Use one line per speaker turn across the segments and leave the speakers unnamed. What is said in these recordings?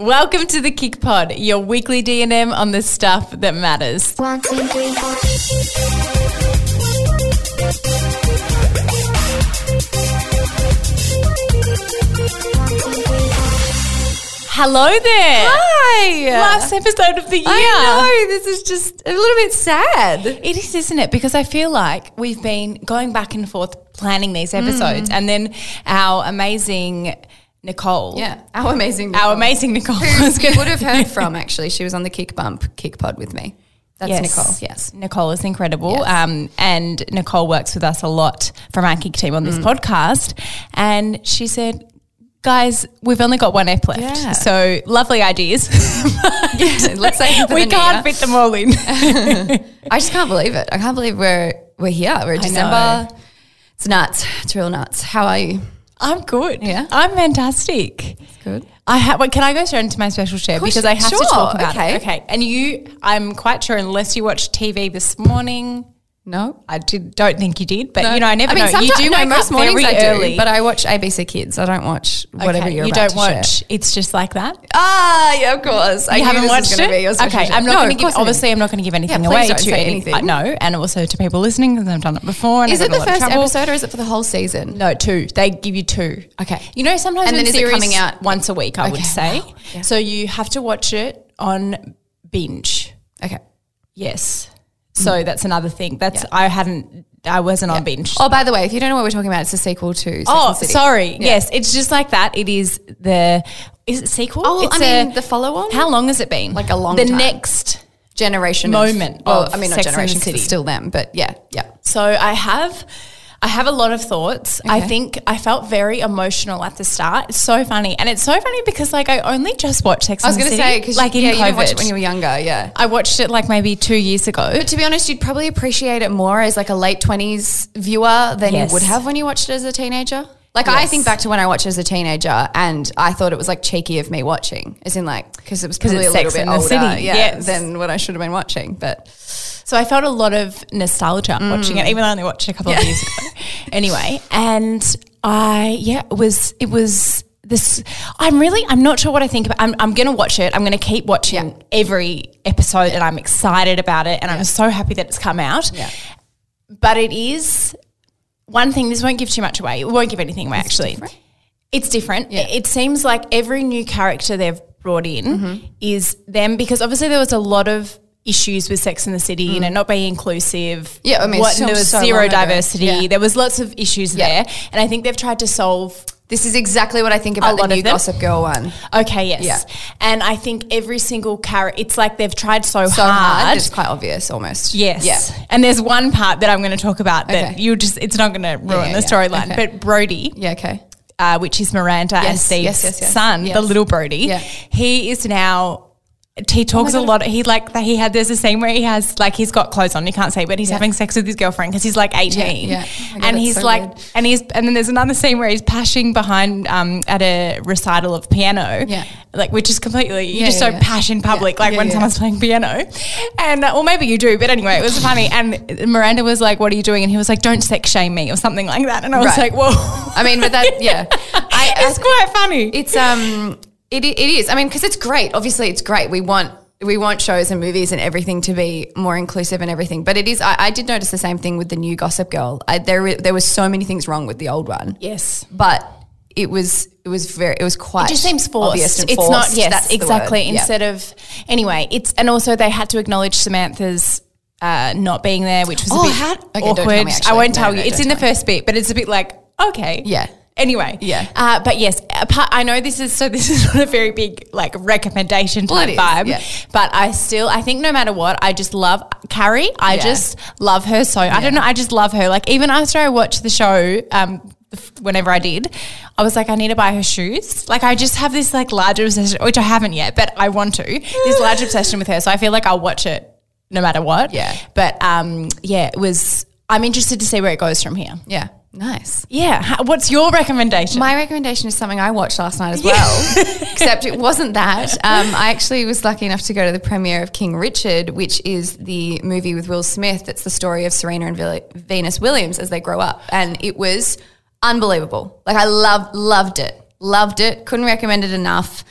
Welcome to the Kick Pod, your weekly D&M on the stuff that matters.
One, two, three, four.
Hello there.
Hi.
Last episode of the year.
I know. This is just a little bit sad.
It is, isn't it? Because I feel like we've been going back and forth planning these episodes, mm. and then our amazing Nicole,
Yeah. Our amazing.
our amazing Nicole, was
You would have heard from actually. She was on the Kick Bump Kick Pod with me. That's
Yes.
Nicole. Yes.
Nicole is incredible.
Yes.
Um, and Nicole works with us a lot from our kick team on
Mm.
this podcast. And she said, Guys, we've only got one ep left.
Yeah.
So lovely ideas.
Let's say
we can't fit them all in.
I just can't believe it. I can't believe we're we're here. We're December. It's nuts. It's real nuts. How are you?
I'm good.
Yeah?
I'm fantastic.
Good.
I have. Wait, can I go straight into my special share
course,
because I have to talk about
okay.
it? Okay. And you, I'm quite sure, unless you watched TV this morning,
No.
I did, don't think you did, but you know, I never
I mean,
know. You do
no, most mornings
very
I do,
early,
but I watch ABC Kids. I don't watch whatever
Okay,
you're
you don't watch.
share.
It's just like that.
Ah, yeah, of course. I
You
knew
haven't watched it?
Be
okay. I'm not
No,
going to give. Obviously. I'm not going to give anything
please
away to
anything.
I know, and also to people listening because I've done it before. And
Is
I
it the
a lot of
first episode or is it for the whole season?
No, two. They give you two.
Okay.
You know, sometimes
And then is it coming out-
once a week, I would say. So you have to watch it on binge.
Okay.
Yes. So that's another thing. That's I hadn't. I wasn't on binge.
Oh, by the way, if you don't know what we're talking about, it's a sequel to Sex
Oh,
and the City.
sorry. Yes, it's just like that. It is the. Is it sequel?
Oh,
it's
I mean, the follow-on?
How long has it been?
Like a long
The
time.
next.
generation
Moment
Of, well, I mean, not
Sex
generation
City.
it's still them, but yeah, yeah.
So I have. I have a lot of thoughts. I think I felt very emotional at the start. It's so funny, and it's so funny because like I only just watched Sex
I was going to say because
like in
yeah, you didn't watch it when you were younger, yeah.
I watched it like maybe two years ago.
But to be honest, you'd probably appreciate it more as like a late twenties viewer than
Yes.
you would have when you watched it as a teenager. Like I think back to when I watched as a teenager, and I thought it was like cheeky of me watching, as in like because it was probably a little bit older,
City,
yeah,
yes.
than what I should have been watching. But
So I felt a lot of nostalgia watching
Mm.
it, even though I only watched it a couple of years ago. Anyway, and I yeah, it was it was this. I'm really I'm not sure what I think about. I'm I'm gonna watch it. I'm gonna keep watching
Yeah.
every episode, and I'm excited about it, and I'm so happy that it's come out.
Yeah.
But it is one thing. This won't give too much away. It won't give anything away. actually,
different?
it's different.
Yeah.
It seems like every new character they've brought in
Mm-hmm.
is them because obviously there was a lot of issues with Sex in the City, you know, not being inclusive.
Mm. Yeah, I mean,
what,
so-
there was
so
zero diversity.
Yeah.
There was lots of issues
Yeah.
there, and I think they've tried to solve.
This is exactly what I think about
lot
the new? Gossip Girl one.
Okay, yes,
Yeah.
and I think every single character, it's like they've tried so,
So
hard.
hard, it's quite obvious almost.
Yes.
yeah,
And there's one part that I'm going to talk about that
Okay.
you just, it's not going to ruin
yeah,
the storyline.
Okay.
But Brody,
yeah. Okay,
uh, which is Miranda and Steve's
yes, yes, yes.
son, the little Brody.
Yeah.
He is now. He talks a lot. He like that he had. There's a scene where he has like he's got clothes on. You can't see, but he's
Yeah.
having sex with his girlfriend because he's like 18.
Yeah, yeah. Oh God,
and he's
so
like,
weird.
and he's and then there's another scene where he's pashing behind um at a recital of piano.
Yeah.
like which is completely you just don't pash in public like when someone's playing piano, and uh, or maybe you do. But anyway, it was funny. And Miranda was like, "What are you doing?" And he was like, "Don't sex shame me" or something like that. And I was
Right.
like, "Whoa."
I mean, but that yeah, I,
it's quite funny.
It's um, it it is. I mean, because it's great. Obviously, it's great. We want we want shows and movies and everything to be more inclusive and everything. But it is. I, I did notice the same thing with the new Gossip Girl. I, there there was so many things wrong with the old one.
yes.
but it was it was very it was quite.
It just seems forced.
obvious and
it's not yes,
That's
exactly. Instead of anyway, it's and also they had to acknowledge Samantha's uh, not being there, which was a
Oh,
bit
how- okay,
awkward. I won't
No,
tell
no,
you.
no,
It's in the first bit, but it's a bit like okay,
Yeah.
Anyway,
Yeah.
Uh, but yes, apart, I know this is so. This is not a very big like recommendation type
is,
vibe,
yeah.
but I still I think no matter what, I just love Carrie. I
Yeah.
just love her so. I don't know. I just love her. Like even after I watched the show, um, whenever I did, I was like, I need to buy her shoes. Like I just have this like large obsession, which I haven't yet, but I want to. This large obsession with her, so I feel like I'll watch it no matter what.
Yeah.
But um, yeah, it was. I'm interested to see where it goes from here.
Yeah, nice.
Yeah. What's your recommendation?
My recommendation is something I watched last night as well, except it wasn't that. Um, I actually was lucky enough to go to the premiere of King Richard, which is the movie with Will Smith. That's the story of Serena and Vil- Venus Williams as they grow up, and it was unbelievable. Like I loved loved it, loved it. Couldn't recommend it enough.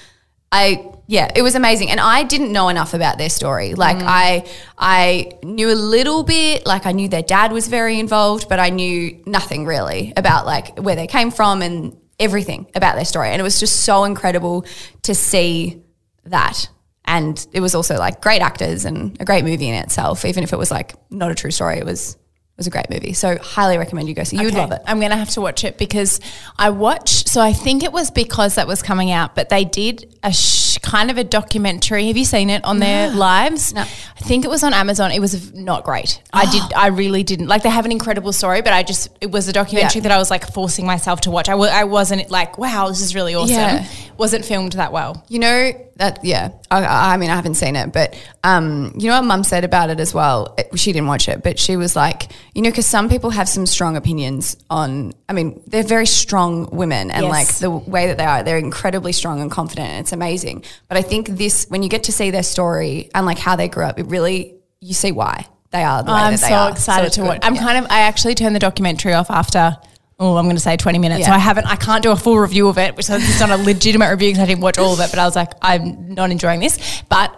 I yeah, it was amazing, and I didn't know enough about their story. Like
Mm.
I I knew a little bit, like I knew their dad was very involved, but I knew nothing really about like where they came from and everything about their story. And it was just so incredible to see that. And it was also like great actors and a great movie in itself, even if it was like not a true story. It was was a great movie. So highly recommend you go see. You would
Okay.
love it.
I'm going to have to watch it because I watched. So I think it was because that was coming out, but they did a sh- kind of a documentary. Have you seen it on their lives?
No.
I think it was on Amazon. It was not great. I did. I really didn't like. They have an incredible story, but I just it was a documentary
Yeah.
that I was like forcing myself to watch. I w- I wasn't like, wow, this is really awesome.
Yeah.
Wasn't filmed that well.
You know that yeah. I, I mean, I haven't seen it, but um, you know what Mum said about it as well. It- she didn't watch it, but she was like, you know, because some people have some strong opinions on. I mean, they're very strong women, and
Yes.
like the way that they are, they're incredibly strong and confident, and it's amazing. But I think this, when you get to see their story and like how they grew up, it really you see why they are the way
I'm
that they
so
are.
excited
it's
to watch. I'm
Yeah.
kind of. I actually turned the documentary off after. Oh, I'm going to say 20 minutes. So I haven't. I can't do a full review of it, which is not a legitimate review because I didn't watch all of it. But I was like, I'm not enjoying this. But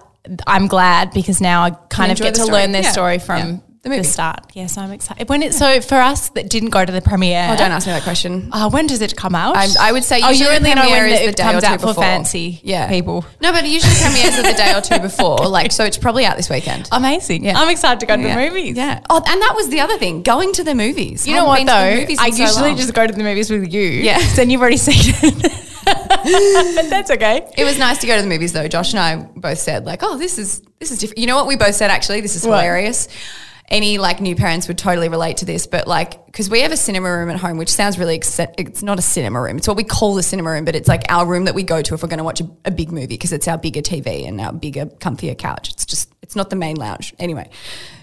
I'm glad because now I kind of get to
story.
learn their
Yeah.
story from
Yeah.
The,
The movie.
start. Yes, I'm excited. When it so for us that didn't go to the premiere.
Oh, don't ask me that question.
Uh, when does it come out?
I, I would say
Oh,
usually
you only
the premiere is the day
comes
or two
out for
before.
fancy
yeah.
people.
No, but it usually premieres are the day or two before. Like, so it's probably out this weekend.
Amazing.
Yeah.
I'm excited to go to
yeah.
the movies.
Yeah. Oh, and that was the other thing, going to the movies.
You know what
Haven't been to the
though? I
in so
usually just go to the movies with you.
Yeah.
Then you've already seen it. but that's okay.
It was nice to go to the movies though. Josh and I both said like, "Oh, this is this is different." You know what we both said actually? This is
What?
Any like new parents would totally relate to this, but like because we have a cinema room at home, which sounds really exce- it's not a cinema room. It's what we call the cinema room, but it's like our room that we go to if we're going to watch a, a big movie because it's our bigger TV and our bigger, comfier couch. It's just it's not the main lounge anyway.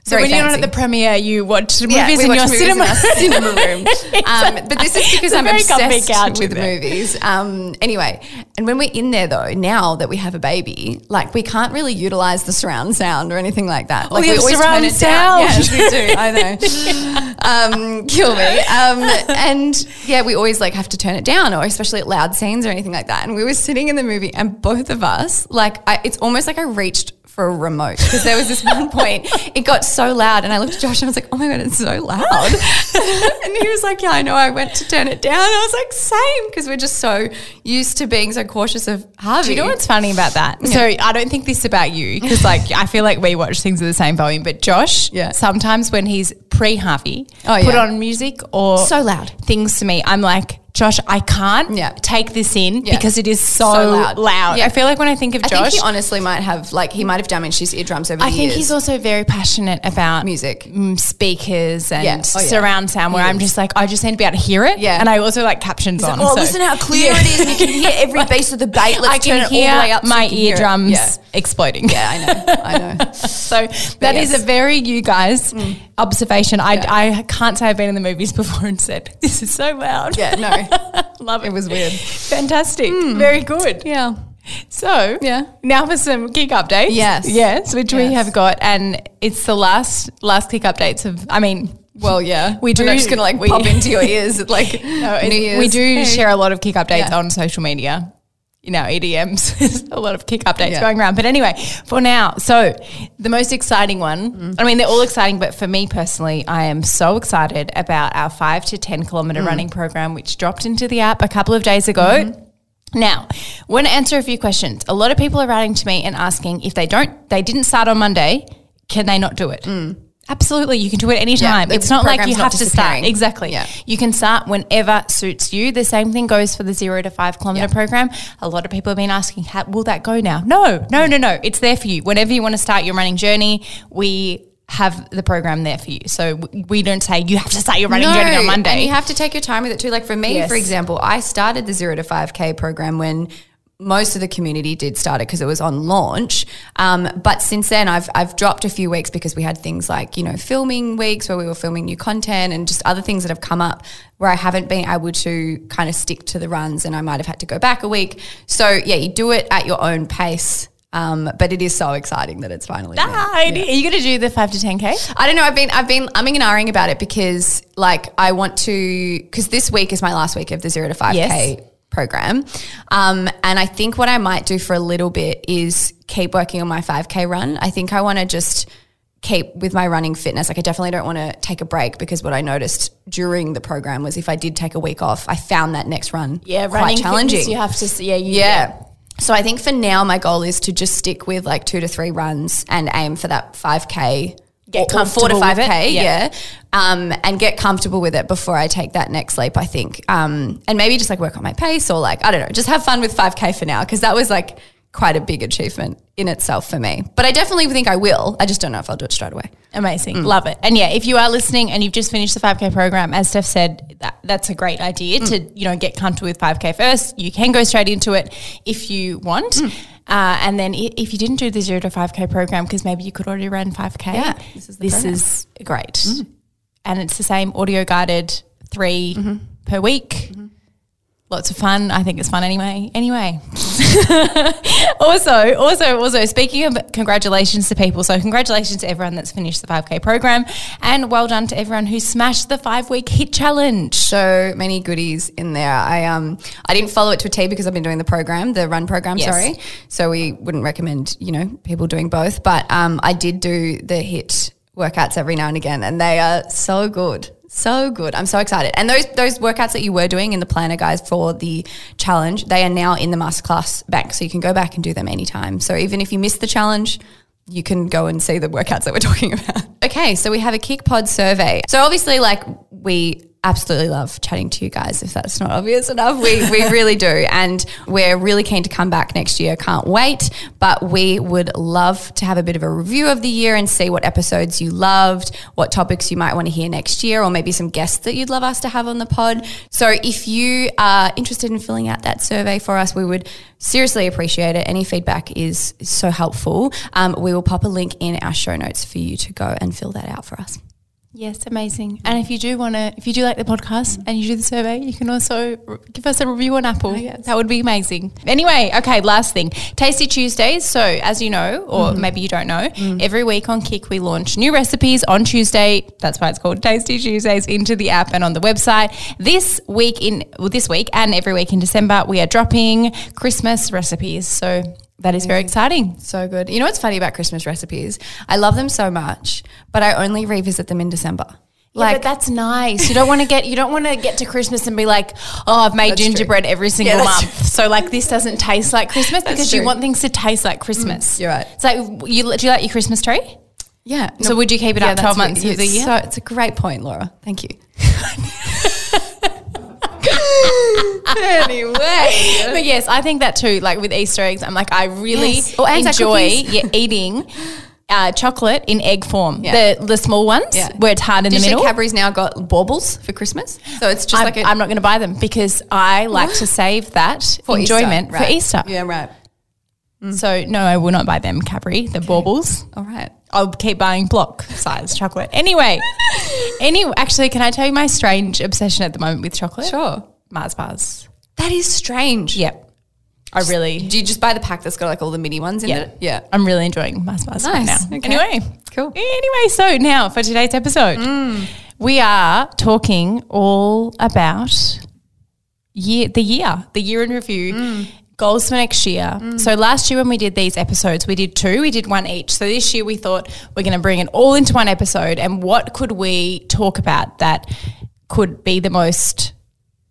So when you're not at the premiere, you watch movies
Yeah,
in
watch
your
movies
cinema.
in our cinema room. Um, but this is because I'm obsessed with movies. Um, anyway, and when we're in there though, now that we have a baby, like we can't really utilize the surround sound or anything like that. Like
you have surround sound.
Yes, we do. I know. um, kill me. Um, and yeah, we always like have to turn it down, or especially at loud scenes or anything like that. And we were sitting in the movie, and both of us, like, I, it's almost like I reached for a remote because there was this one point it got so loud and I looked at Josh and I was like oh my god it's so loud and he was like yeah I know I went to turn it down I was like same because we're just so used to being so cautious of Harvey
Do you know what's funny about that? So I don't think this about you because like I feel like we watch things at the same volume. But Josh,
Yeah.
sometimes when he's pre Harvey,
Oh,
put
yeah.
on music or
So loud.
things to me, I'm like. Josh, I can't
Yeah.
take this in
Yeah.
because it is so,
So
loud.
loud. Yeah.
I feel like when I think of
I
Josh,
think he honestly might have like he might have damaged his eardrums over
I think
years
he's also very passionate about
Music.
mm, speakers, and.
Oh,
surround sound. Where
He
I'm just like, I just need to be able to hear it.
Yeah.
and I also like captions on.
oh
so-
listen how clear it is and you can hear every bass of the bait let's
I can
turn it
hear
all the way up
my
hear
eardrums exploding.
yeah I know I know
So that is
yes. Mm.
a very you guys observation. I, I can't say I've been in the movies before and said this is so loud.
yeah no
love it.
it was weird
Fantastic. Hmm. Very good.
yeah
So
Yeah.
now for some kick updates.
Yes.
yes, which we have got, and it's the last last kick updates of. I mean,
Well, yeah,
We
We're
do-
not just gonna like
we-
pop into your ears like
no,
New Year's.
we do share a lot of kick updates
Yeah.
on social media. You know, EDMs, There's a lot of kick updates
Yeah.
going around. But anyway, for now, so the most exciting one,
Mm.
I mean, they're all exciting, but for me personally, I am so excited about our five to 10 kilometer
Mm.
running program, which dropped into the app a couple of days ago.
Mm-hmm.
Now, want to answer a few questions. A lot of people are writing to me and asking if they don't, they didn't start on Monday, can they not do it? Absolutely, you can do it anytime.
The
it's not like you have to start. Exactly.
Yeah.
You can start whenever suits you. The same thing goes for the zero to five kilometer
Yeah.
program. A lot of people have been asking, how, will that go now? No, no, no, no. It's there for you. Whenever you want to start your running journey, we have the program there for you. So we don't say you have to start your running journey on Monday.
And you have to take your time with it too. Like for me,
Yes.
for example, I started the zero to five K program when most of the community did start it because it was on launch. Um, but since then, I've I've dropped a few weeks because we had things like you know filming weeks where we were filming new content and just other things that have come up where I haven't been able to kind of stick to the runs and I might have had to go back a week. So yeah, you do it at your own pace. Um, but it is so exciting that it's finally. there.
Ah, Are you going to do the five to 10K?
I don't know. I've been I've been umming and ahhing about it because like I want to because this week is my last week of the zero to five k program. Um, and I think what I might do for a little bit is keep working on my 5K run. I think I want to just keep with my running fitness. Like I definitely don't want to take a break because what I noticed during the program was if I did take a week off, I found that next run yeah, quite challenging.
You have to, yeah, you,
Yeah. So I think for now, my goal is to just stick with like two to three runs and aim for that 5K.
Get
or, or four to
comfortable with it,
5K,
yeah.
yeah. Um, and get comfortable with it before I take that next leap, I think. Um, and maybe just like work on my pace or like, I don't know, just have fun with 5K for now because that was like quite a big achievement in itself for me. But I definitely think I will. I just don't know if I'll do it straight away.
Amazing.
Mm.
Love it. And yeah, if you are listening and you've just finished the 5K program, as Steph said, that, that's a great idea
Mm.
to, you know, get comfortable with 5K first. You can go straight into it if you want.
Mm.
Uh, and then if you didn't do the zero to 5K program, because maybe you could already run 5K,
Yeah, this is
this.
Mm.
is great. And it's the same audio guided 3
Mm-hmm.
per week. Lots of fun. I think it's fun anyway. Anyway. also, also, also, speaking of congratulations to people. So, congratulations to everyone that's finished the 5K program. And well done to everyone who smashed the five week HIIT challenge.
so many goodies in there. I um I didn't follow it to a T because I've been doing the program, the run program,
Yes.
sorry. So we wouldn't recommend, you know, people doing both. But um I did do the HIIT workouts every now and again and they are so good. So good. I'm so excited. And those those workouts that you were doing in the planner guys for the challenge, they are now in the masterclass bank. So you can go back and do them anytime. So even if you missed the challenge, you can go and see the workouts that we're talking about. Okay, so we have a Kick Pod survey. So obviously, like we absolutely love chatting to you guys. If that's not obvious enough, we we really do, and we're really keen to come back next year. Can't wait. But we would love to have a bit of a review of the year and see what episodes you loved, what topics you might want to hear next year, or maybe some guests that you'd love us to have on the pod. So if you are interested in filling out that survey for us, we would seriously appreciate it. Any feedback is so helpful. Um, we will pop a link in our show notes for you to go and fill that out for us.
Yes, amazing. And if you do want to, if you do like the podcast and you do the survey, you can also give us a review on Apple.
Oh, yes.
That would be amazing. Anyway, okay, last thing Tasty Tuesdays. So, as you know, or mm-hmm. maybe you don't know, mm. every week on Kick, we launch new recipes on Tuesday. That's why it's called Tasty Tuesdays into the app and on the website. This week, in well, this week and every week in December, we are dropping Christmas recipes. So, that is very exciting.
So good. You know what's funny about Christmas recipes? I love them so much, but I only revisit them in December.
Like, but that's nice. You don't want to get you don't want to get to Christmas and be like, oh, I've made
That's true.
gingerbread every single
Yeah, that's
month. So like this doesn't taste like Christmas because you
true. Mm,
want things to taste like Christmas.
you're right.
So like you do you like your Christmas tree?
Yeah.
So would you keep it up
that's
12 months of the year?
So it's a great point, Laura. Thank you. anyway.
But yes, I think that too. Like with Easter eggs, I'm like I really
Yes. Or
enjoy yeah, eating. Uh, chocolate in egg form,
Yeah.
the the small ones
Yeah.
where it's hard in
Did
the middle.
Cadbury's now got baubles for Christmas? So it's just
I'm,
like a,
I'm not going to buy them because I like to save that
for Easter,
enjoyment
right.
for Easter.
Yeah, right.
So no, I will not buy them Cadbury, the baubles.
All right.
I'll keep buying block size chocolate. Anyway, anyway, actually, can I tell you my strange obsession at the moment with chocolate?
Sure.
Mars bars.
That is strange.
Yep. I really,
Do you just buy the pack that's got like all the mini ones in
yeah,
it? Yeah.
I'm really enjoying Mars bars right now.
Okay.
Anyway,
Cool.
Anyway, so now for today's episode, mm. we are talking all about year, the year, the year in review. Mm. Goals for next year. Mm. So last year when we did these episodes, we did two. We did one each. So this year we thought we're going to bring it all into one episode. And what could we talk about that could be the most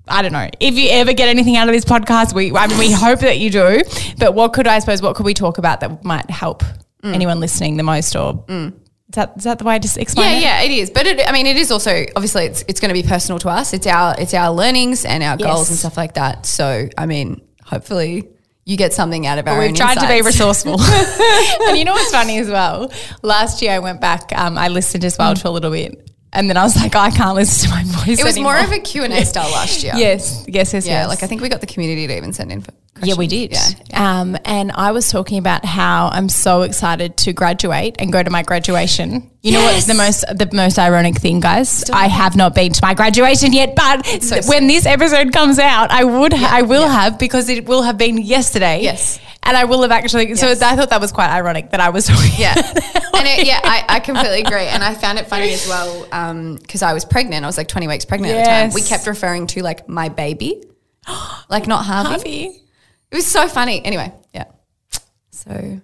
I don't know. If you ever get anything out of this podcast, we I mean we hope that you do. But what could I suppose what could we talk about that might help mm. anyone listening the most or mm. is that is that the way I just explain
Yeah,
it?
yeah, it is. But it, I mean, it is also obviously it's it's going to be personal to us. It's our it's our learnings and our goals and stuff like that. So I mean, hopefully you get something out of our.
We've tried to be resourceful. and you know what's funny as well? Last year I went back, um, I listened as well mm. to a little bit. And then I was like, I can't listen to my voice
It was
anymore.
more of a Q and A style last year.
Yes, yes, yes,
yeah.
yes.
Like I think we got the community to even send in. For
Yeah, we did.
Yeah.
Um, and I was talking about how I'm so excited to graduate and go to my graduation. You know what's the most the most ironic thing, guys? I have not been to my graduation yet, but
so
when this episode comes out, I would I will have because it will have been yesterday.
Yes.
And I will have actually. So I thought that was quite ironic that I was talking.
Yeah, and it, yeah, I, I completely agree, and I found it funny as well um, because I was pregnant. I was like twenty weeks pregnant at the time. We kept referring to like my baby like not Harvey.
Harvey.
It was so funny. Anyway, yeah. So,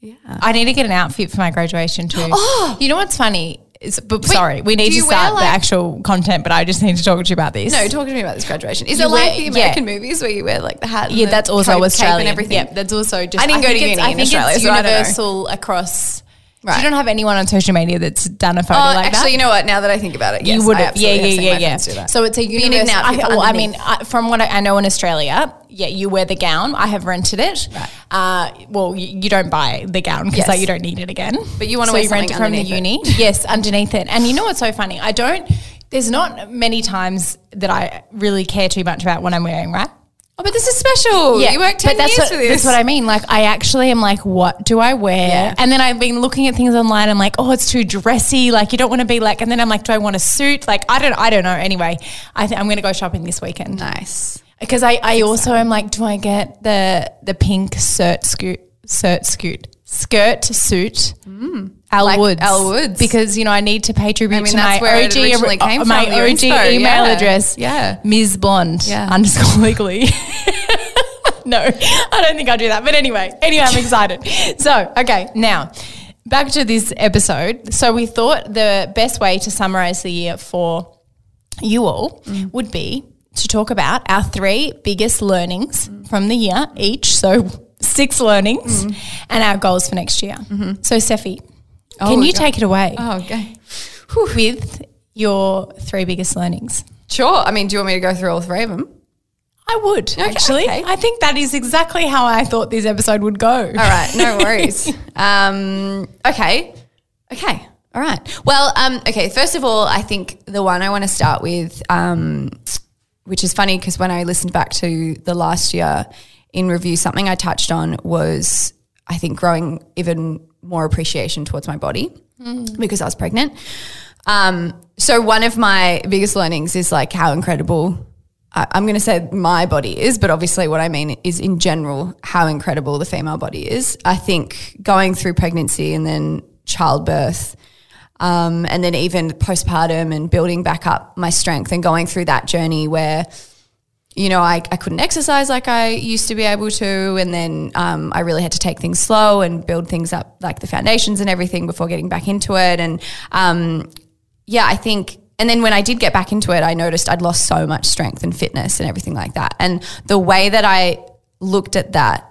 yeah.
I need to get an outfit for my graduation too. Oh, You know what's funny? Is, but sorry, we need to
you wear,
start
like-
the actual content, but I just need to talk to you about this.
No, talk to me about this graduation. Is
You
it like
wear-
the
yeah.
American movies where you wear like the hat? and
Yeah,
the
that's also
coat, cape
Australian.
and everything.
Yeah, that's also just.
I didn't go
think
to
it's-
uni
I think
Australia,
it's
so I don't know.
universal across.
Right.
You don't have anyone on social media that's done a photo
Oh,
like
actually,
that.
Actually, you know what? Now that I think about it, yes,
you would have, yeah, yeah, yeah, yeah.
do that.
So it's a universal. I, well, I mean. I, from what I, I know in Australia, yeah, you wear the gown. I have rented it. Uh, well, you, you don't buy the gown because
Yes.
like you don't need it again.
But you wanna
so
wear
you rent it from the uni. yes, underneath it. And you know what's so funny? I don't. There's not many times that I really care too much about what I'm wearing. Right.
Oh, but this is special. Yeah, you worked 10
but that's
years
what,
for this.
That's what I mean. Like, I actually am like, what do I wear?
Yeah.
And then I've been looking at things online. I'm like, oh, it's too dressy. Like, you don't want to be like. And then I'm like, do I want a suit? Like, I don't. I don't know. Anyway, I think I'm going to go shopping this weekend
Nice.
because I, I also am like, do I get the the pink skirt scoot skirt scoot skirt suit? Elle
Mm. Like
Woods,
Elle Woods.
because you know I need to pay tribute
I mean,
to
that's
my OG
originally came
uh, my OG
inspo,
email
yeah.
address,
Yeah.
Ms Blonde
Yeah.
underscore legally. no, I don't think I'll do that. But anyway, anyway, I'm excited. So, okay, now back to this episode. So, we thought the best way to summarize the year for you all would be to talk about our three biggest learnings from the year each. So, six learnings and our goals for next year. So, Steffi, can
Oh,
you
God.
take it away
Oh, okay.
with your three biggest learnings?
Sure. I mean, do you want me to go through all three of them?
I would actually.
okay.
I think that is exactly how I thought this episode would go.
All right, no worries. um, okay, okay, all right. Well, um, okay. First of all, I think the one I want to start with, um, which is funny because when I listened back to the last year in review, something I touched on was I think growing even more appreciation towards my body because I was pregnant. Um, so one of my biggest learnings is like how incredible I- I'm going to say my body is, but obviously what I mean is in general how incredible the female body is. I think going through pregnancy and then childbirth, um, and then even postpartum and building back up my strength and going through that journey where you know, I, I couldn't exercise like I used to be able to. And then um, I really had to take things slow and build things up, like the foundations and everything before getting back into it. And um, yeah, I think, and then when I did get back into it, I noticed I'd lost so much strength and fitness and everything like that. And the way that I looked at that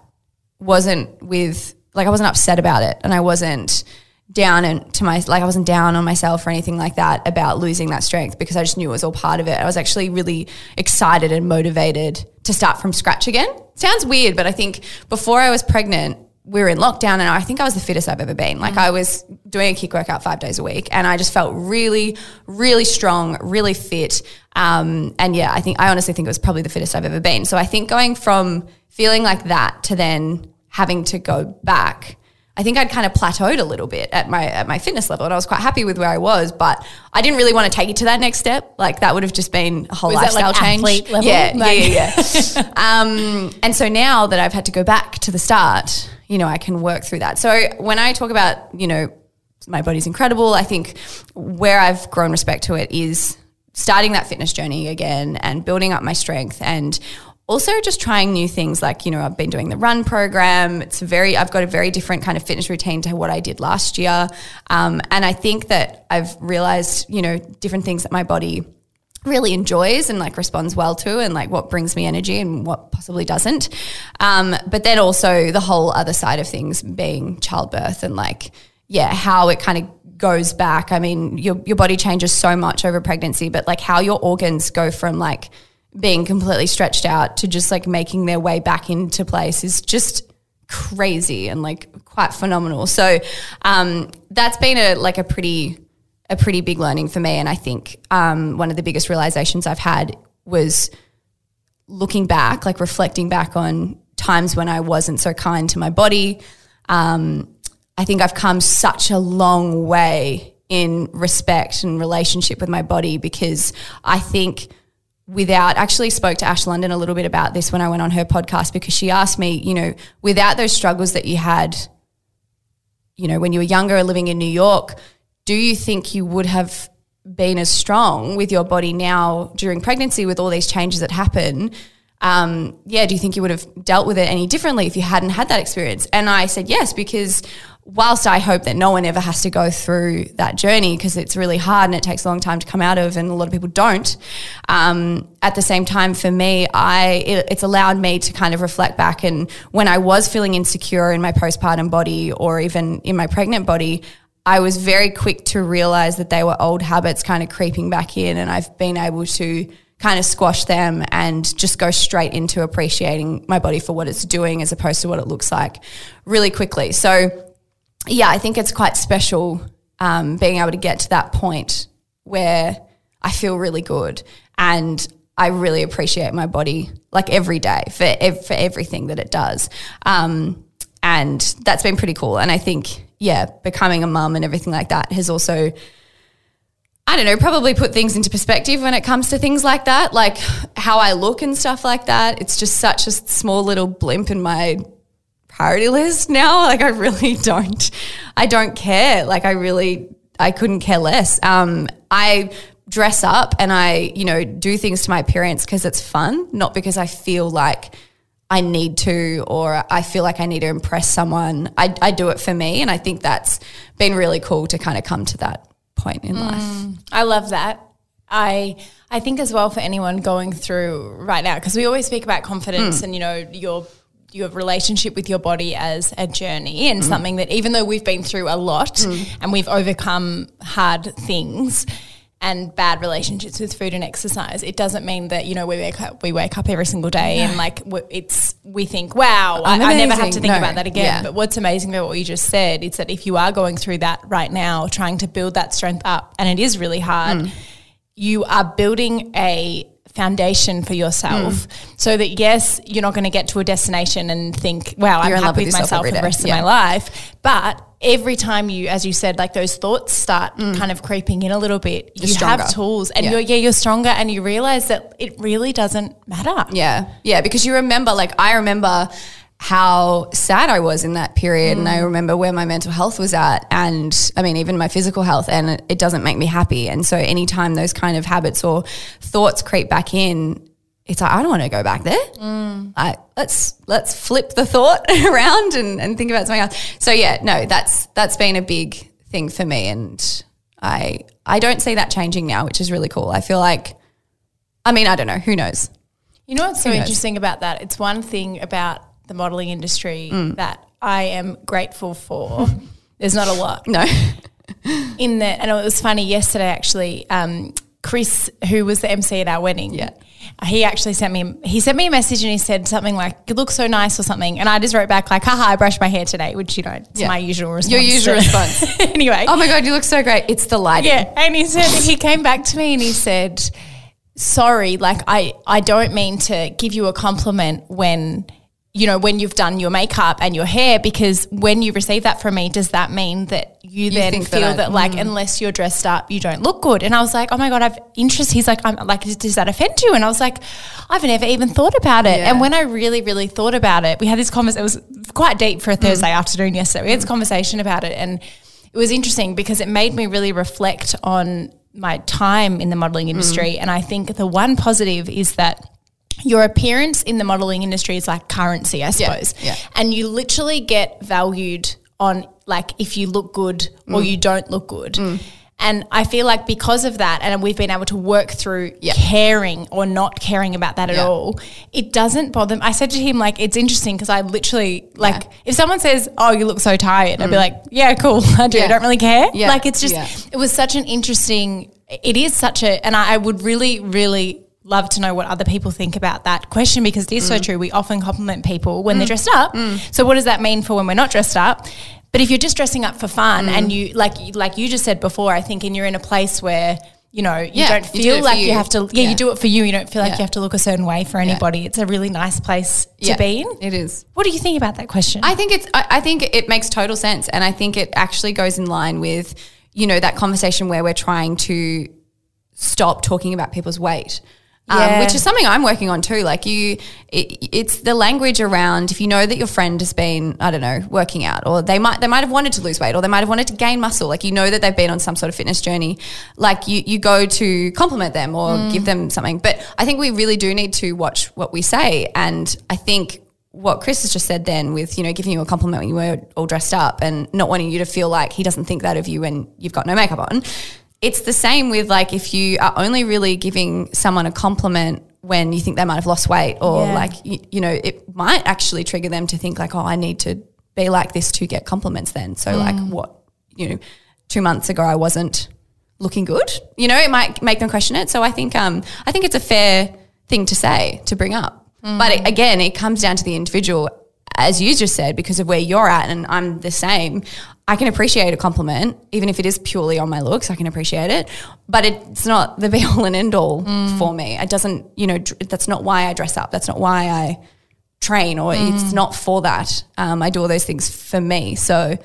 wasn't with, like, I wasn't upset about it and I wasn't down and to my like I wasn't down on myself or anything like that about losing that strength because I just knew it was all part of it. I was actually really excited and motivated to start from scratch again. Sounds weird, but I think before I was pregnant, we were in lockdown and I think I was the fittest I've ever been. Like I was doing a kick workout five days a week and I just felt really, really strong, really fit. Um, and yeah, I think I honestly think it was probably the fittest I've ever been. So I think going from feeling like that to then having to go back, I think I'd kind of plateaued a little bit at my at my fitness level, and I was quite happy with where I was. But I didn't really want to take it to that next step. Like that would have just been a whole
Was
lifestyle
like,
change.
level?
Yeah,
Like-
yeah, yeah, yeah. um, and so now that I've had to go back to the start, you know, I can work through that. So when I talk about, you know, my body's incredible, I think where I've grown respect to it is starting that fitness journey again and building up my strength and also just trying new things like you know i've been doing the run program. It's very i've got a very different kind of fitness routine to what i did last year. Um, and i think that i've realized you know different things that my body really enjoys and like responds well to and like what brings me energy and what possibly doesn't. Um, but then also the whole other side of things being childbirth and like yeah how it kind of goes back. I mean your, your body changes so much over pregnancy but like how your organs go from like being completely stretched out to just like making their way back into place is just crazy and like quite phenomenal so um, that's been a like a pretty a pretty big learning for me. And I think um, one of the biggest realizations I've had was looking back, like reflecting back on times when I wasn't so kind to my body. Um, I think I've come such a long way in respect and relationship with my body because I think without actually spoke to Ash London a little bit about this when I went on her podcast because she asked me, you know, without those struggles that you had, you know, when you were younger living in New York, do you think you would have been as strong with your body now during pregnancy with all these changes that happen? um, yeah, do you think you would have dealt with it any differently if you hadn't had that experience? And I said yes, because whilst I hope that no one ever has to go through that journey because it's really hard and it takes a long time to come out of, and a lot of people don't. Um, at the same time, for me, I it, it's allowed me to kind of reflect back, and when I was feeling insecure in my postpartum body or even in my pregnant body. I was very quick to realize that they were old habits kind of creeping back in, and I've been able to kind of squash them and just go straight into appreciating my body for what it's doing as opposed to what it looks like really quickly. So, yeah, I think it's quite special um, being able to get to that point where I feel really good and I really appreciate my body like every day for ev- for everything that it does. Um, and that's been pretty cool. And I think, yeah, becoming a mum and everything like that has also I don't know, probably put things into perspective when it comes to things like that, like how I look and stuff like that. It's just such a small little blimp in my priority list now. Like I really don't, I don't care. Like I really, I couldn't care less. Um, I dress up and I, you know, do things to my appearance because it's fun, not because I feel like I need to or I feel like I need to impress someone. I, I do it for me. And I think that's been really cool to kind of come to that point in life.
I love that. I I think as well for anyone going through right now because we always speak about confidence and you know your your relationship with your body as a journey and something that even though we've been through a lot and we've overcome hard things and bad relationships with food and exercise, it doesn't mean that you know we wake up we wake up every single day and like it's we think wow I,
I'm
never have to think
No.
about that again.
Yeah.
But what's amazing about what you just said is that if you are going through that right now, trying to build that strength up, and it is really hard,
Mm.
you are building a foundation for yourself
Mm.
so that yes you're not going to get to a destination and think wow i'm
You're love
happy
with
myself for the rest
Yeah.
of my life but every time you as you said like those thoughts start kind of creeping in a little bit you
Mm. stronger.
have tools and
Yeah.
you're yeah you're stronger and you realize that it really doesn't matter
Yeah. Yeah. Because you remember, like, I remember how sad I was in that period. And I mm. remember where my mental health was at. And I mean, even my physical health. And it, it doesn't make me happy. And so anytime those kind of habits or thoughts creep back in, it's like, I don't want to go back there. Mm. I, let's let's flip the thought around and, and think about something else. So yeah, no, that's that's been a big thing for me. And I I don't see that changing now, which is really cool. I feel like I mean, I don't know, who knows?
You know what's so interesting about that? It's one thing about the modeling industry
Mm.
that I am grateful for. There's not a lot
No.
in that, and it was funny yesterday actually. Um, Chris, who was the MC at our wedding,
Yeah.
he actually sent me he sent me a message and he said something like "You look so nice" or something, and I just wrote back like "Haha, I brushed my hair today," which you know, it's
Yeah.
my usual response.
Your usual response.
anyway,
Oh my god, you look so great. It's the lighting.
yeah, and he said he came back to me and he said, "Sorry, like I I don't mean to give you a compliment when." You know, when you've done your makeup and your hair, because when you receive that from me, does that mean that you, then feel
that I-
that, like, unless you're dressed up, you don't look good? And I was like, oh my God, I've interest. He's like, I'm like, does that offend you? And I was like, I've never even thought about it.
Yeah.
And when I really, really thought about it, we had this conversation, it was quite deep for a Thursday afternoon yesterday. We had this conversation about it. And it was interesting because it made me really reflect on my time in the modeling industry. And I think the one positive is that your appearance in the modeling industry is like currency, I suppose.
yeah.
And you literally get valued on like if you look good
Mm.
or you don't look good. And I feel like because of that, and we've been able to work through
Yeah.
caring or not caring about that at
Yeah.
all, it doesn't bother me. I said to him, like, it's interesting because I literally, like, if someone says, oh, you look so tired, I'd be like, yeah, cool, I do. I
Mm.
Don't really care.
Yeah.
Like, it's just,
Yeah.
it was such an interesting, it is such a, and I, I would really, really love to know what other people think about that question because it is
Mm.
so true. We often compliment people when they're dressed up. So what does that mean for when we're not dressed up? But if you're just dressing up for fun
Mm.
and you like like you just said before, I think and you're in a place where you know you
Yeah,
don't
you do
feel like you.
you.
have to yeah,
Yeah.
you do it for you. You don't feel like
Yeah.
you have to look a certain way for anybody. It's a really nice place to be in.
It is.
What do you think about that question?
I think it's. I, I think it makes total sense, and I think it actually goes in line with, you know, that conversation where we're trying to stop talking about people's weight. Um, which is something I'm working on too. Like you, it, it's the language around if you know that your friend has been, I don't know, working out, or they might they might have wanted to lose weight, or they might have wanted to gain muscle. Like you know that they've been on some sort of fitness journey. Like you you go to compliment them or
Mm.
give them something. But I think we really do need to watch what we say, and I think. What Chris has just said then with, you know, giving you a compliment when you were all dressed up and not wanting you to feel like he doesn't think that of you when you've got no makeup on. It's the same with like if you are only really giving someone a compliment when you think they might have lost weight or
Yeah.
like you, you know it might actually trigger them to think like oh I need to be like this to get compliments then. So like what you know 2 months ago I wasn't looking good. You know it might make them question it. So I think um I think it's a fair thing to say to bring up. But it, again it comes down to the individual as you just said, because of where you're at, and I'm the same, I can appreciate a compliment, even if it is purely on my looks. I can appreciate it, but it's not the be all and end all for me. It doesn't, you know, dr- that's not why I dress up. That's not why I train, or it's not for that. Um, I do all those things for me. So,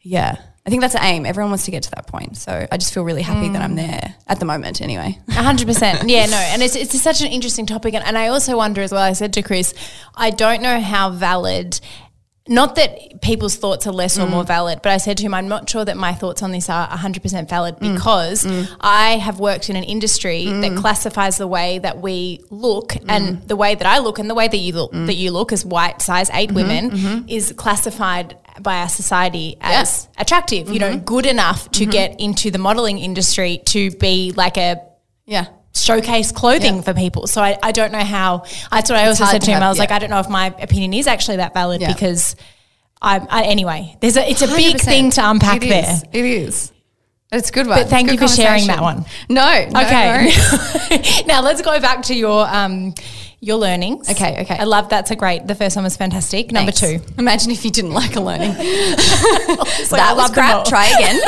yeah, I think that's the aim. Everyone wants to get to that point. So I just feel really happy that I'm mm. there at the moment, anyway.
A hundred percent. Yeah, no, and it's it's such an interesting topic, and, and I also wonder as well. I said to Chris, I don't know how valid. Not that people's thoughts are less or mm. more valid, but I said to him, I'm not sure that my thoughts on this are 100% valid mm. because I have worked in an industry that classifies the way that we look and the way that I look and the way that you look, that you look as white size 8 mm-hmm. women mm-hmm. is classified by our society as attractive, you know, good enough to get into the modeling industry to be like a
Yeah.
showcase clothing
Yeah.
for people. So I, I don't know how. That's what I also said
to
him.
have-
I was like. I don't know if my opinion is actually that valid
Yeah.
because I'm I, anyway. There's a it's a big
100%.
thing to unpack
It
there.
It is. It's a good one.
But thank
Good
you for sharing that one.
No. no
Okay.
worries.
now let's go back to your um your learnings.
Okay, okay.
I love that's a great. The first one was fantastic. Number
Thanks.
two.
Imagine if you didn't like a learning.
Like, I
that was
love
crap. Try again.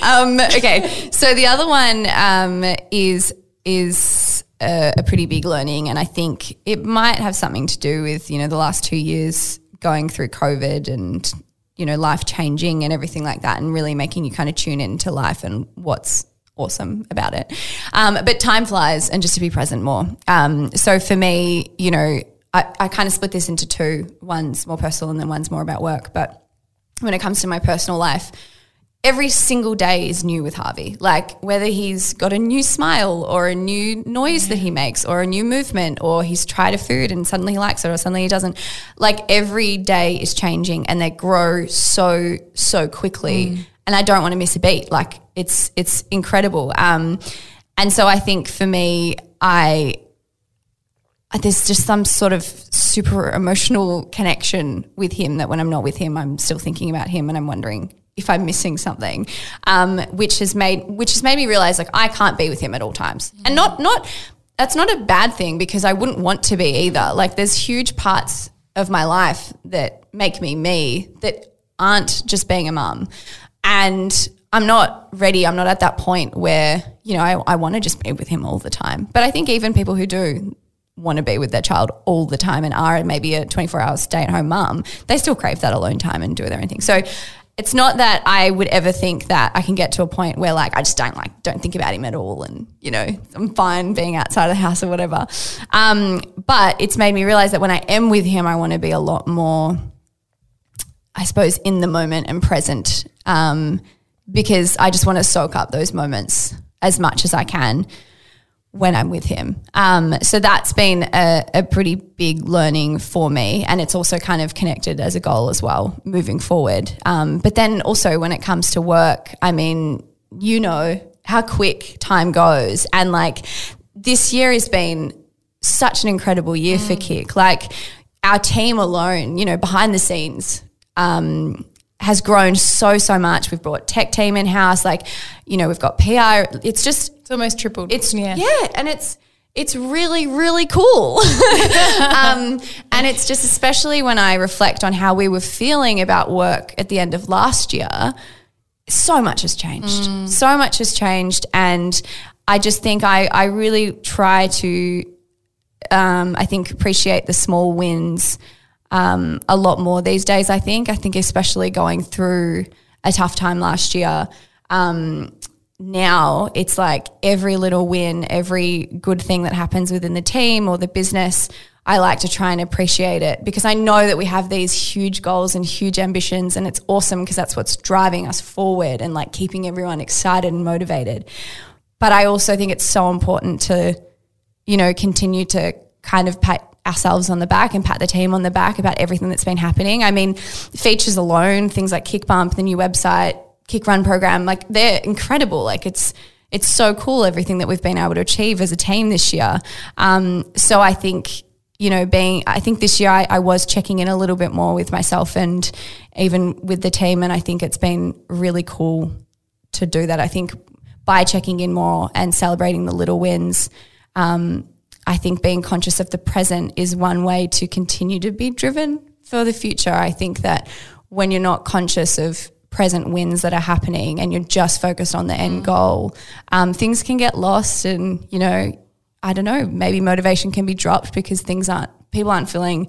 um, okay, so the other one um, is is a, a pretty big learning, and I think it might have something to do with you know the last two years going through COVID and you know life changing and everything like that, and really making you kind of tune into life and what's awesome about it. Um, but time flies, and just to be present more. Um, so for me, you know. I, I kind of split this into two. One's more personal and then one's more about work. But when it comes to my personal life, every single day is new with Harvey. Like whether he's got a new smile or a new noise that he makes or a new movement or he's tried a food and suddenly he likes it or suddenly he doesn't. Like every day is changing and they grow so so quickly and I don't want to miss a beat. Like it's it's incredible. Um and so I think for me I there's just some sort of super emotional connection with him that when I'm not with him, I'm still thinking about him and I'm wondering if I'm missing something, um, which has made which has made me realize like I can't be with him at all times, and not not that's not a bad thing because I wouldn't want to be either. Like there's huge parts of my life that make me me that aren't just being a mum, and I'm not ready. I'm not at that point where you know I, I want to just be with him all the time. But I think even people who do want to be with their child all the time and are maybe a 24 hour stay at home mum, they still crave that alone time and do their own thing. So it's not that I would ever think that I can get to a point where like I just don't like don't think about him at all and you know I'm fine being outside of the house or whatever. Um, but it's made me realize that when I am with him, I want to be a lot more, I suppose, in the moment and present um, because I just want to soak up those moments as much as I can when I'm with him. Um, so that's been a, a pretty big learning for me. And it's also kind of connected as a goal as well moving forward. Um, but then also when it comes to work, I mean, you know how quick time goes. And like this year has been such an incredible year for Kick. Like our team alone, you know, behind the scenes, um, has grown so so much. We've brought tech team in house, like you know, we've got PR. It's just
It's almost tripled.
it's yeah. yeah, and it's it's really really cool. um, and it's just especially when I reflect on how we were feeling about work at the end of last year. So much has changed. So much has changed, and I just think I I really try to um, I think appreciate the small wins um, a lot more these days. I think. I think especially going through a tough time last year. Um, now it's like every little win, every good thing that happens within the team or the business, I like to try and appreciate it because I know that we have these huge goals and huge ambitions and it's awesome because that's what's driving us forward and like keeping everyone excited and motivated. But I also think it's so important to, you know, continue to kind of pat ourselves on the back and pat the team on the back about everything that's been happening. I mean, features alone, things like Kick Bump, the new website, Kick Run program, like they're incredible. Like it's it's so cool everything that we've been able to achieve as a team this year. Um, so I think you know, being I think this year I, I was checking in a little bit more with myself and even with the team, and I think it's been really cool to do that. I think by checking in more and celebrating the little wins. Um, I think being conscious of the present is one way to continue to be driven for the future. I think that when you're not conscious of present wins that are happening and you're just focused on the end goal, um, things can get lost and, you know, I don't know, maybe motivation can be dropped because things aren't, people aren't feeling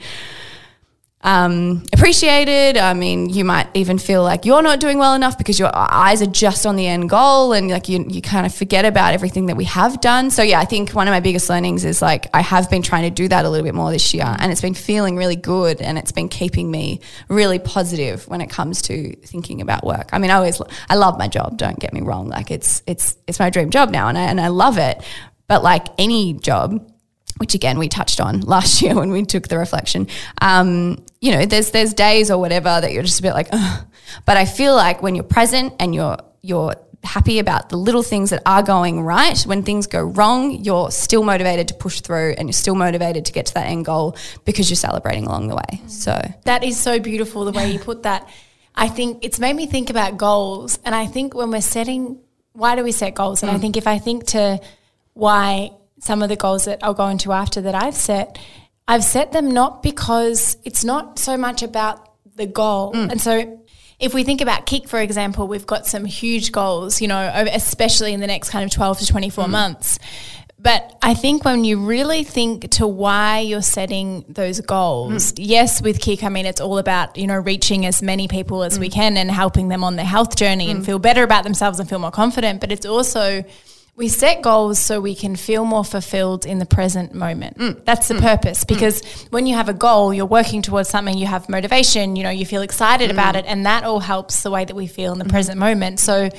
um, appreciated. I mean, you might even feel like you're not doing well enough because your eyes are just on the end goal and like you, you kind of forget about everything that we have done. So, yeah, I think one of my biggest learnings is like I have been trying to do that a little bit more this year and it's been feeling really good and it's been keeping me really positive when it comes to thinking about work. I mean, I always, I love my job, don't get me wrong. Like it's, it's, it's my dream job now and I, and I love it. But like any job, which again we touched on last year when we took the reflection. Um, you know, there's there's days or whatever that you're just a bit like, Ugh. but I feel like when you're present and you're you're happy about the little things that are going right, when things go wrong, you're still motivated to push through and you're still motivated to get to that end goal because you're celebrating along the way. So
That is so beautiful the way you put that. I think it's made me think about goals. And I think when we're setting, why do we set goals? And I think if I think to why some of the goals that I'll go into after that I've set, I've set them not because it's not so much about the goal. Mm. And so if we think about Kick, for example, we've got some huge goals, you know, especially in the next kind of 12 to 24 mm. months. But I think when you really think to why you're setting those goals, mm. yes, with Kick, I mean, it's all about, you know, reaching as many people as we can and helping them on their health journey and feel better about themselves and feel more confident. But it's also, we set goals so we can feel more fulfilled in the present moment. Mm. That's the mm. purpose mm. because when you have a goal, you're working towards something, you have motivation, you know, you feel excited about it, and that all helps the way that we feel in the present moment. So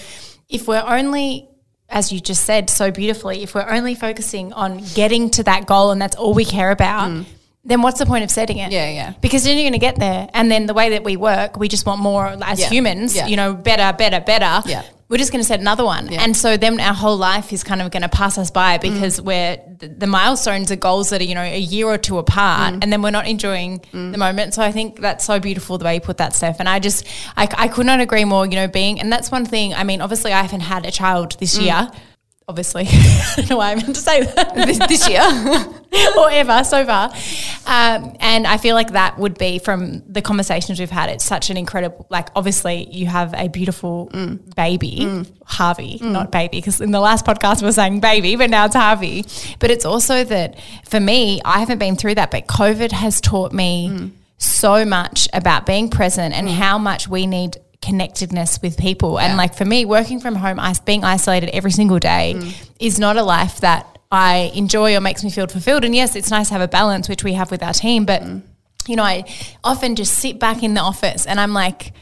if we're only as you just said so beautifully, if we're only focusing on getting to that goal and that's all we care about, then what's the point of setting it?
Yeah, yeah.
Because then you're going to get there. And then the way that we work, we just want more as
Yeah,
humans,
yeah.
you know, better, better, better.
Yeah.
We're just going to set another one.
Yeah.
And so then our whole life is kind of going to pass us by
Mm.
because we're the, the milestones are goals that are, you know, a year or two apart
Mm.
and then we're not enjoying the moment. So I think that's so beautiful the way you put that, Steph. And I just, I, I could not agree more, you know, being, and that's one thing, I mean, obviously I haven't had a child this
Mm.
year. Obviously, I don't know why I meant to say that.
This, this year,
or ever so far. Um, and I feel like that would be from the conversations we've had. It's such an incredible, like, obviously, you have a beautiful mm. baby, mm. Harvey, mm. not baby, because in the last podcast we were saying baby, but now it's Harvey. But it's also that for me, I haven't been through that, but COVID has taught me so much about being present and how much we need connectedness with people. And like for me, working from home, being isolated every single day mm. is not a life that I enjoy or makes me feel fulfilled. And yes, it's nice to have a balance, which we have with our team. But, mm. you know, I often just sit back in the office and I'm like,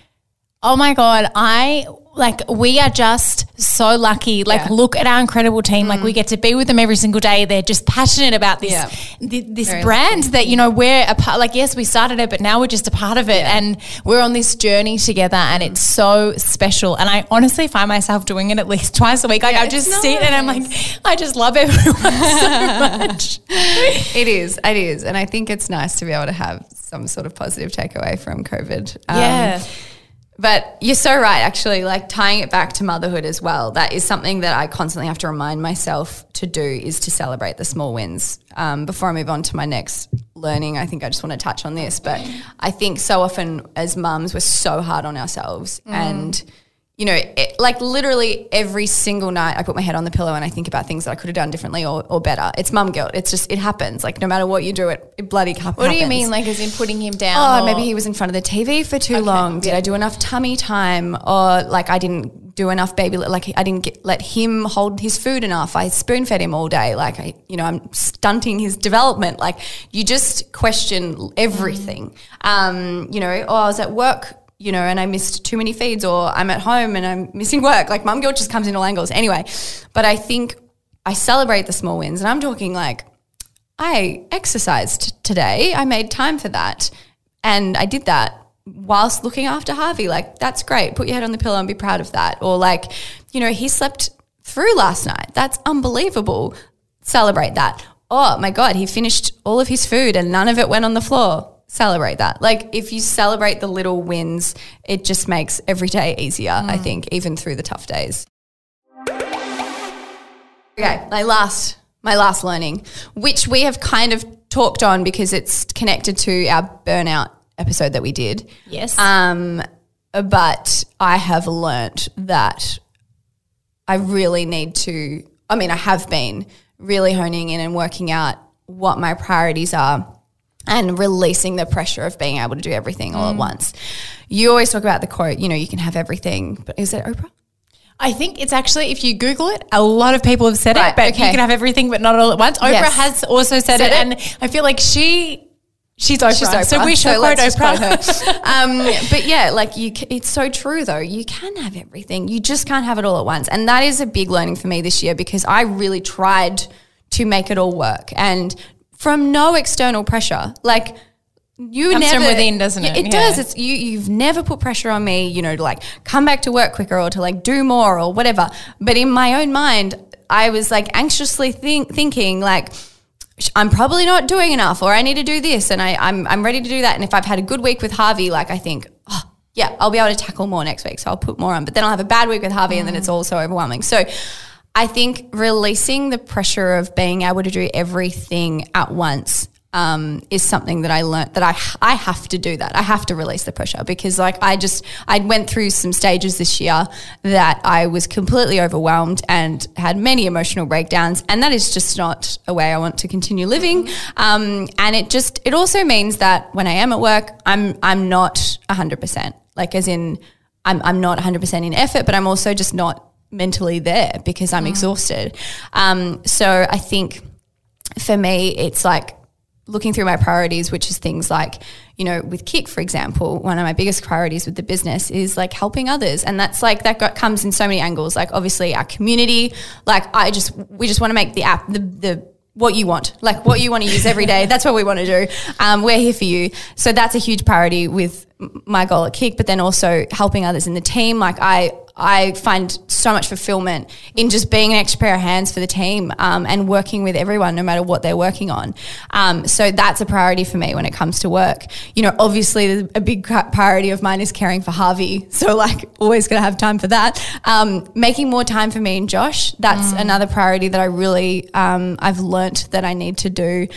oh my God, I like, we are just so lucky. Like,
Yeah.
look at our incredible team. Like, we get to be with them every single day. They're just passionate about this,
Yeah.
thi- this
Very
brand that, you know, we're a part, like, yes, we started it, but now we're just a part of it. And we're on this journey together and it's so special. And I honestly find myself doing it at least twice a week. Like,
Yeah,
I just sit and I'm like, I just love everyone so much.
it is, it is, and I think it's nice to be able to have some sort of positive takeaway from COVID. Um,
Yeah.
But you're so right, actually, like tying it back to motherhood as well. That is something that I constantly have to remind myself to do is to celebrate the small wins. Um, before I move on to my next learning, I think I just want to touch on this. But I think so often as mums, we're so hard on ourselves. And, you know, it, like literally every single night I put my head on the pillow and I think about things that I could have done differently or, or better. It's mum guilt. It's just, it happens. Like no matter what you do, it, it bloody happens.
What do you mean? Like, as in putting him down?
Oh,
or-
maybe he was in front of the TV for too long. Did I do enough tummy time? Or like I didn't do enough baby like I didn't get, let him hold his food enough. I spoon fed him all day. Like I, you know, I'm stunting his development. Like you just question everything. Um, you know, oh, I was at work, you know, and I missed too many feeds, or I'm at home and I'm missing work. Like mum guilt just comes in all angles. Anyway, but I think I celebrate the small wins, and I'm talking like I exercised today. I made time for that, and I did that whilst looking after Harvey. Like, that's great. Put your head on the pillow and be proud of that. Or, like, you know, he slept through last night. That's unbelievable. Celebrate that. Oh my God, he finished all of his food and none of it went on the floor. Celebrate that. Like, if you celebrate the little wins, it just makes every day easier, I think, even through the tough days. Okay, my last my last learning, which we have kind of talked on because it's connected to our burnout episode that we did.
Yes.
Um, but I have learnt that I really need to. I mean, I have been really honing in and working out what my priorities are and releasing the pressure of being able to do everything all at once. You always talk about the quote, you know, you can have everything, but is it Oprah?
I think it's actually, if you Google it, a lot of people have said
Right,
it, but
okay.
you can have everything, but not all at once. Oprah
Yes.
has also said,
Said
it,
it.
and I feel like she, she's Oprah.
She's Oprah.
So we should quote
let's just
Oprah.
quote um, but yeah, like you, it's so true though. You can have everything. You just can't have it all at once, and that is a big learning for me this year because I really tried to make it all work, and from no external pressure, like. You
Comes
never
from within, doesn't it?
It
Yeah.
does. It's you. You've never put pressure on me. You know, to like come back to work quicker or to like do more or whatever. But in my own mind, I was like anxiously think, thinking like, I'm probably not doing enough or I need to do this and I, I'm, I'm ready to do that. And if I've had a good week with Harvey, like I think, oh, yeah, I'll be able to tackle more next week. So I'll put more on. But then I'll have a bad week with Harvey and then mm. it's all so overwhelming. So I think releasing the pressure of being able to do everything at once um, is something that I learned that I I have to do that. I have to release the pressure because like I just I went through some stages this year that I was completely overwhelmed and had many emotional breakdowns, and that is just not a way I want to continue living. Um, and it just it also means that when I am at work, I'm I'm not hundred percent like as in I'm I'm not hundred percent in effort, but I'm also just not mentally there because I'm exhausted. Um, so I think for me, it's like looking through my priorities, which is things like, you know, with Kick, for example, one of my biggest priorities with the business is like helping others. And that's like, that got, comes in so many angles. Like, obviously, our community, like, I just, we just want to make the app, the, the, what you want, like what you want to use every day. That's what we want to do. Um, we're here for you. So that's a huge priority with my goal at Kick, but then also helping others in the team. Like I, I find so much fulfillment in just being an extra pair of hands for the team um, and working with everyone, no matter what they're working on. Um, so that's a priority for me when it comes to work. You know, obviously, a big priority of mine is caring for Harvey. So, like, always going to have time for that. Um, making more time for me and Josh, that's another priority that I really, um, I've learnt that I need to do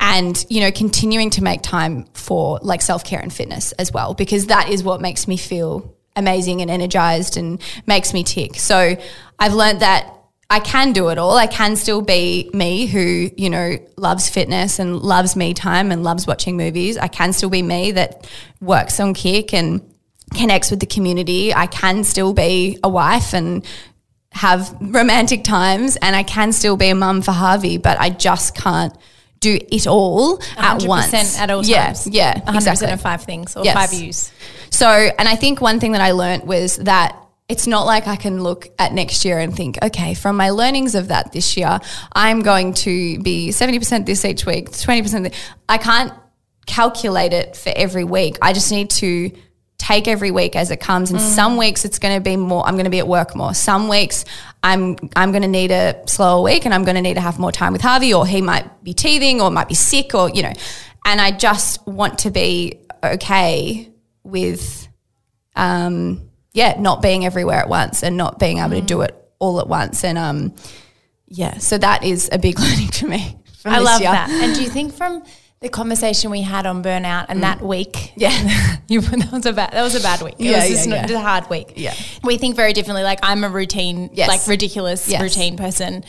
and you know continuing to make time for like self-care and fitness as well because that is what makes me feel amazing and energized and makes me tick. So i've learned that i can do it all. I can still be me who you know loves fitness and loves me time and loves watching movies. I can still be me that works on kick and connects with the community. I can still be a wife and have romantic times and I can still be a mum for Harvey, but I just can't do it all at
100%
once.
at all
yeah,
times.
Yeah,
100%
exactly.
of five things or
Yes.
five views.
So, and I think one thing that I learned was that it's not like I can look at next year and think, okay, from my learnings of that this year, I'm going to be 70% this each week, 20% th- I can't calculate it for every week. I just need to take every week as it comes and some weeks it's going to be more I'm going to be at work more. Some weeks I'm I'm going to need a slower week and I'm going to need to have more time with Harvey or he might be teething or might be sick or you know. And I just want to be okay with um, yeah, not being everywhere at once and not being able to do it all at once. And um, yeah, so that is a big learning to me.
I love
year.
that. And do you think from the conversation we had on burnout and that week,
Mm. Yeah.
you, that was a bad that was a bad week. It
Yeah,
was just,
yeah.
a hard week.
Yeah.
we think very differently. Like I'm a routine,
Yes.
like ridiculous
Yes.
routine person.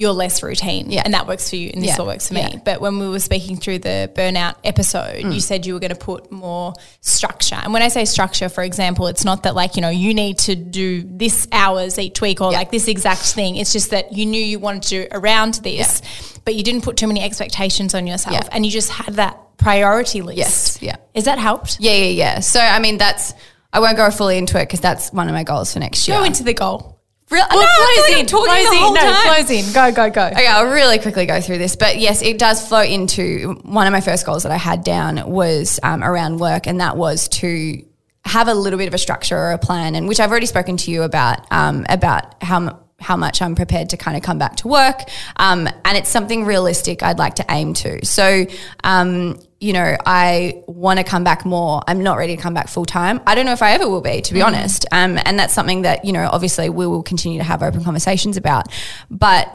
You're less routine
Yeah.
and that works for you and this
Yeah.
what works for me.
Yeah. Mm.
But when we were speaking through the burnout episode, you said you were going to put more structure. And when I say structure, for example, it's not that like, you know, you need to do this hours each week or
Yeah.
like this exact thing. It's just that you knew you wanted to do around this, but you didn't put too many expectations on yourself and you just had that priority list.
Yes, yeah.
Has that helped?
Yeah, yeah, yeah. So I mean, that's I won't go fully into it because that's one of my goals for next year.
Go into the goal.
Real,
Well,
no,
flows in.
Talking
flows
the
in.
whole
no,
time.
flows in. Go, go, go.
Okay, I'll really quickly go through this, but yes, it does flow into one of my first goals that I had down was um, around work, and that was to have a little bit of a structure or a plan, and which I've already spoken to you about um, about how. How much I'm prepared to kind of come back to work. Um, and it's something realistic I'd like to aim to. So, um, you know, I want to come back more. I'm not ready to come back full time. I don't know if I ever will be, to be honest. Um, and that's something that, you know, obviously we will continue to have open conversations about. But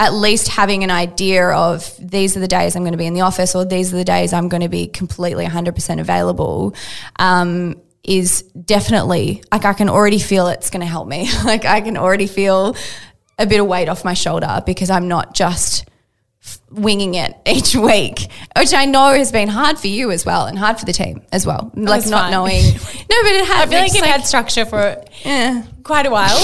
at least having an idea of these are the days I'm going to be in the office or these are the days I'm going to be completely 100% available um, is definitely like I can already feel it's going to help me. like I can already feel a bit of weight off my shoulder because I'm not just f- winging it each week, which I know has been hard for you as well and hard for the team as well. Like not knowing. No, but it had.
I feel like
it's
you've had structure for
yeah.
quite a while.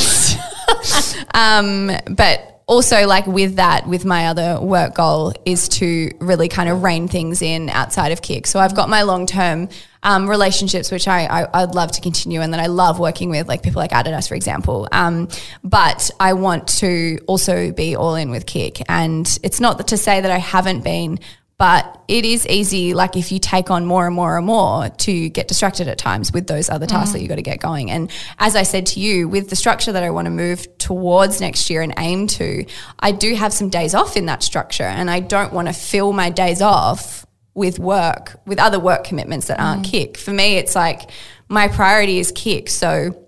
Um, but also like with that, with my other work goal is to really kind of rein things in outside of kick. So I've got my long term um, relationships, which I, I I'd love to continue, and that I love working with, like people like Adidas, for example. Um, but I want to also be all in with kick, and it's not to say that I haven't been. But it is easy, like if you take on more and more and more, to get distracted at times with those other tasks that mm. you've got to get going. And as I said to you, with the structure that I want to move towards next year and aim to, I do have some days off in that structure, and I don't want to fill my days off with work, with other work commitments that aren't mm. kick. For me, it's like my priority is kick. So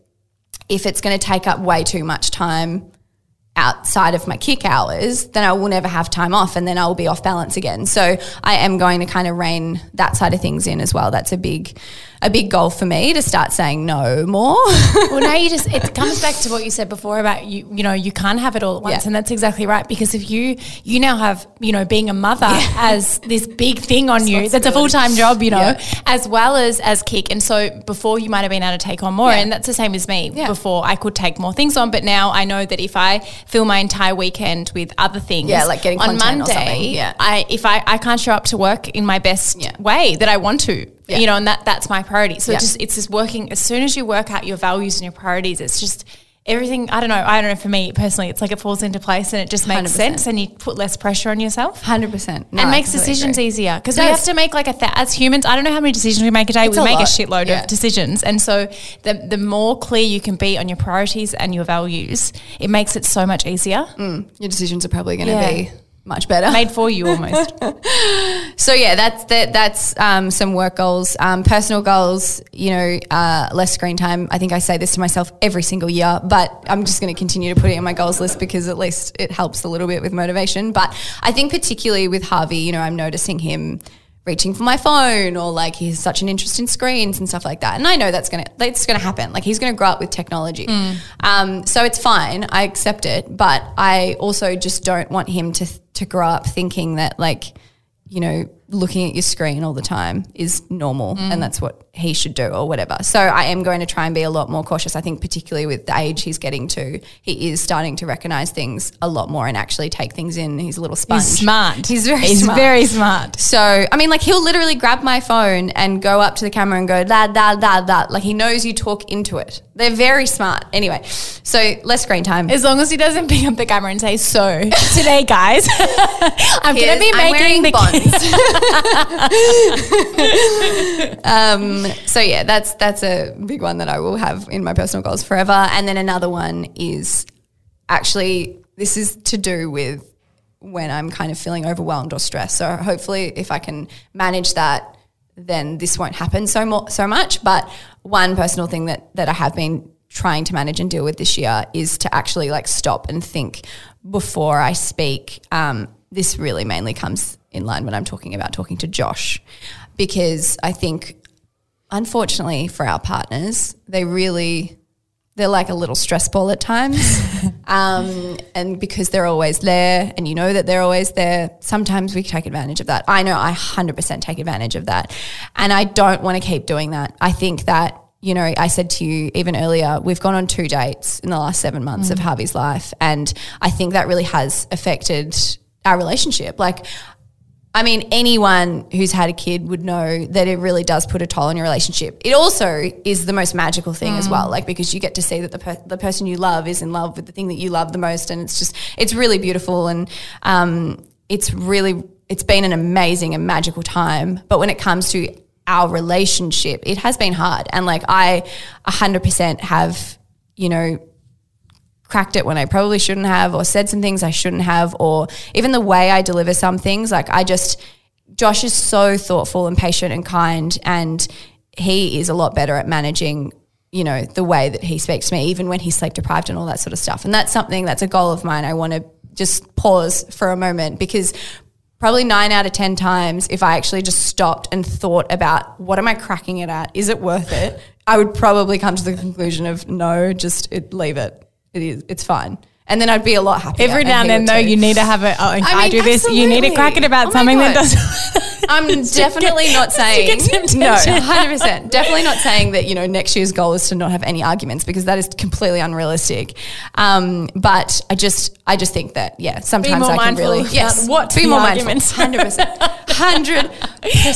if it's going to take up way too much time outside of my kick hours, then I will never have time off and then I will be off balance again. So I am going to kind of rein that side of things in as well. That's a big a big goal for me to start saying no more.
well, now you just it comes back to what you said before about you. You know, you can't have it all at once,
Yeah.
and that's exactly right. Because if you you now have you know being a mother as this big thing on you, that's a full time job. You know,
Yeah.
as well as as kick. And so before you might have been able to take on more,
Yeah.
and that's the same as me.
Yeah.
Before I could take more things on, but now I know that if I fill my entire weekend with other things,
Yeah, like getting
on
content or
Monday,
something. Yeah.
I if I I can't show up to work in my best
Yeah.
way that I want to.
Yeah.
You know, and that that's my priority. So
Yeah.
it just it's just working as soon as you work out your values and your priorities, it's just everything I don't know, I don't know for me personally, it's like it falls into place and it just makes
100%.
sense and you put less pressure on yourself.
100%.
and makes decisions easier because we have to make like a th- as humans. I don't know how many decisions we make a day.
It's
we
a
make a shitload
Yeah.
of decisions, and so the the more clear you can be on your priorities and your values, it makes it so much easier. Mm.
Your decisions are probably going to
Yeah.
be much better.
Made for you almost.
So yeah, that's that, that's um, some work goals, um, personal goals. You know, uh, less screen time. I think I say this to myself every single year, but I'm just going to continue to put it in my goals list because at least it helps a little bit with motivation. But I think particularly with Harvey, you know, I'm noticing him reaching for my phone or like he has such an interest in screens and stuff like that. And I know that's gonna that's gonna happen. Like he's gonna grow up with technology. Um, so it's fine. I accept it. But I also just don't want him to to grow up thinking that like you know, looking at your screen all the time is normal and mm. that's what he should do or whatever. So I am going to try and be a lot more cautious. I think particularly with the age he's getting to, he is starting to recognize things a lot more and actually take things in. He's a little sponge.
He's smart.
He's very
He's
smart.
very smart.
So, I mean, like he'll literally grab my phone and go up to the camera and go, da, da, da, da. Like he knows you talk into it. They're very smart. Anyway, so less screen time.
As long as he doesn't pick up the camera and say, "So today, guys, I'm going to be making the
bonds. um, so yeah, that's that's a big one that I will have in my personal goals forever. And then another one is actually this is to do with when I'm kind of feeling overwhelmed or stressed. So hopefully, if I can manage that, then this won't happen so more so much. But one personal thing that that I have been trying to manage and deal with this year is to actually like stop and think before I speak. Um, this really mainly comes in line when I'm talking about talking to Josh, because I think unfortunately for our partners, they really they're like a little stress ball at times. um, and because they're always there and you know that they're always there, sometimes we take advantage of that. I know I 100% take advantage of that. And I don't want to keep doing that. I think that, you know, I said to you even earlier, we've gone on two dates in the last seven months of Harvey's life. And I think that really has affected our relationship. Like, I mean, anyone who's had a kid would know that it really does put a toll on your relationship. It also is the most magical thing as well, like because you get to see that the per- the person you love is in love with the thing that you love the most, and it's just it's really beautiful, and um, it's really it's been an amazing and magical time. But when it comes to our relationship, it has been hard, and like I, hundred percent have, you know, cracked it when I probably shouldn't have, or said some things I shouldn't have, or even the way I deliver some things. Like I just, Josh is so thoughtful and patient and kind, and he is a lot better at managing, you know, the way that he speaks to me, even when he's sleep deprived and all that sort of stuff. And that's something that's a goal of mine. I want to just pause for a moment because probably nine out of 10 times, if I actually just stopped and thought about what am I cracking it at? Is it worth it? I would probably come to the conclusion of no, just it, leave it. It is, it's fine. And then I'd be a lot happier.
Every now and
he
then, though,
too.
you need to have a. Oh, I,
mean,
do this. You need to crack it about
Oh
something that doesn't.
I'm definitely
get-
not saying no, hundred percent. Definitely not saying that you know next year's goal is to not have any arguments because that is completely unrealistic. Um, but I just, I just think that yeah, sometimes I can really yes,
what
be more
arguments.
mindful, hundred percent, hundred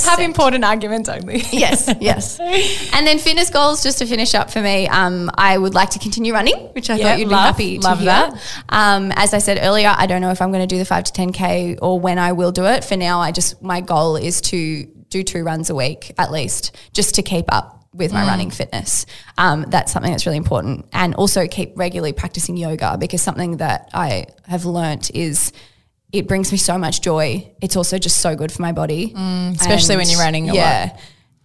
Have important arguments only.
yes, yes. And then fitness goals, just to finish up for me, um, I would like to continue running, which I
Yeah,
thought you'd
love-
be happy
love
to hear.
that.
Um, as I said earlier, I don't know if I'm going to do the five to ten k or when I will do it. For now, I just my goal is to do two runs a week at least, just to keep up with
Mm.
my running fitness. Um, that's something that's really important, and also keep regularly practicing yoga because something that I have learnt is. It brings me so much joy. It's also just so good for my body,
Mm, especially when you're running a lot.
yeah,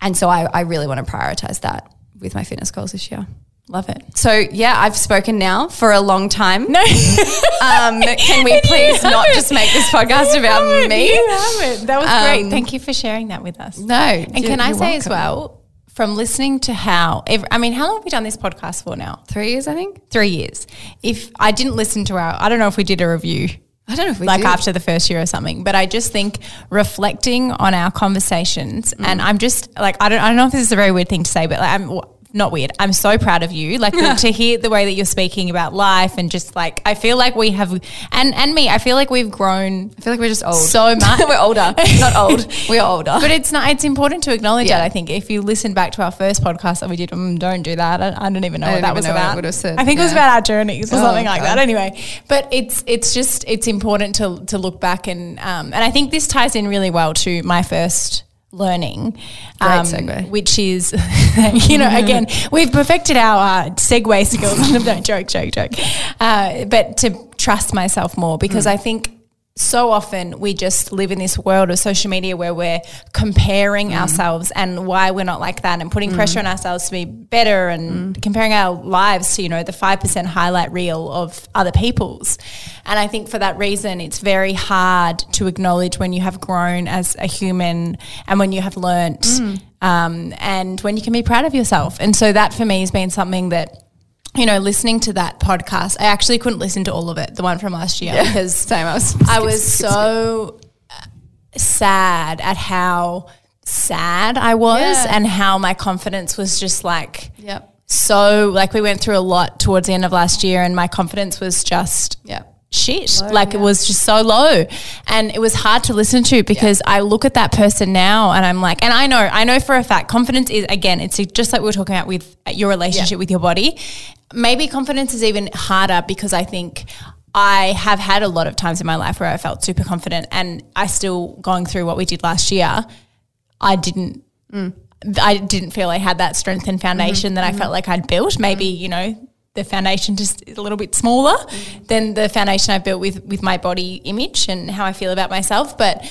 and so I, I really want to prioritize that with my fitness goals this year.
Love it.
So yeah, I've spoken now for a long time.
No,
Um, can we please not just make this podcast about me?
You haven't. That was great.
Um,
Thank you for sharing that with us.
No.
And can I say as well, from listening to how, I mean, how long have we done this podcast for now?
Three years, I think.
Three years. If I didn't listen to our, I don't know if we did a review
I don't know if we
like after the first year or something. But I just think reflecting on our conversations,
Mm.
and I'm just like I don't I don't know if this is a very weird thing to say, but like, I'm not weird. I'm so proud of you. Like the, to hear the way that you're speaking about life, and just like I feel like we have, and and me, I feel like we've grown
I feel like we're just old.
so much.
we're older, not old. We're older.
But it's not. It's important to acknowledge
Yeah.
that. I think if you listen back to our first podcast that we did, mm, don't do that. I, I don't even know
I
what that was
know what it
about.
said,
I think it was about our journeys or
Oh,
something like
God.
that. Anyway, but it's it's just it's important to to look back and um, and I think this ties in really well to my first learning, um,
segue.
which is you know again we've perfected our uh, segue skills. don't joke, joke, joke. Uh, but to trust myself more because
Mm.
I think so often we just live in this world of social media where we're comparing
Mm.
ourselves and why we're not like that and putting pressure on ourselves to be better and
Mm.
comparing our lives to, you know, the 5% highlight reel of other people's. And I think for that reason, it's very hard to acknowledge when you have grown as a human and when you have learnt
Mm.
um, and when you can be proud of yourself. And so that for me has been something that you know, listening to that podcast, I actually couldn't listen to all of it, the one from last year, because
Same. I was.
I was so uh, sad at how sad I was
Yeah.
and how my confidence was just like
Yep.
so like we went through a lot towards the end of last year and my confidence was just
Yep.
shit. like it was just so low. And it was hard to listen to because I look at that person now and I'm like, and I know, I know for a fact, confidence is, again, it's just like we were talking about with your relationship with your body. Maybe confidence is even harder because I think I have had a lot of times in my life where I felt super confident and I still going through what we did last year. I didn't I didn't feel I had that strength and foundation that I mm-hmm. felt like I'd built. Mm-hmm. Maybe, you know, the foundation just is a little bit smaller mm-hmm. than the foundation I built with with my body image and how I feel about myself. But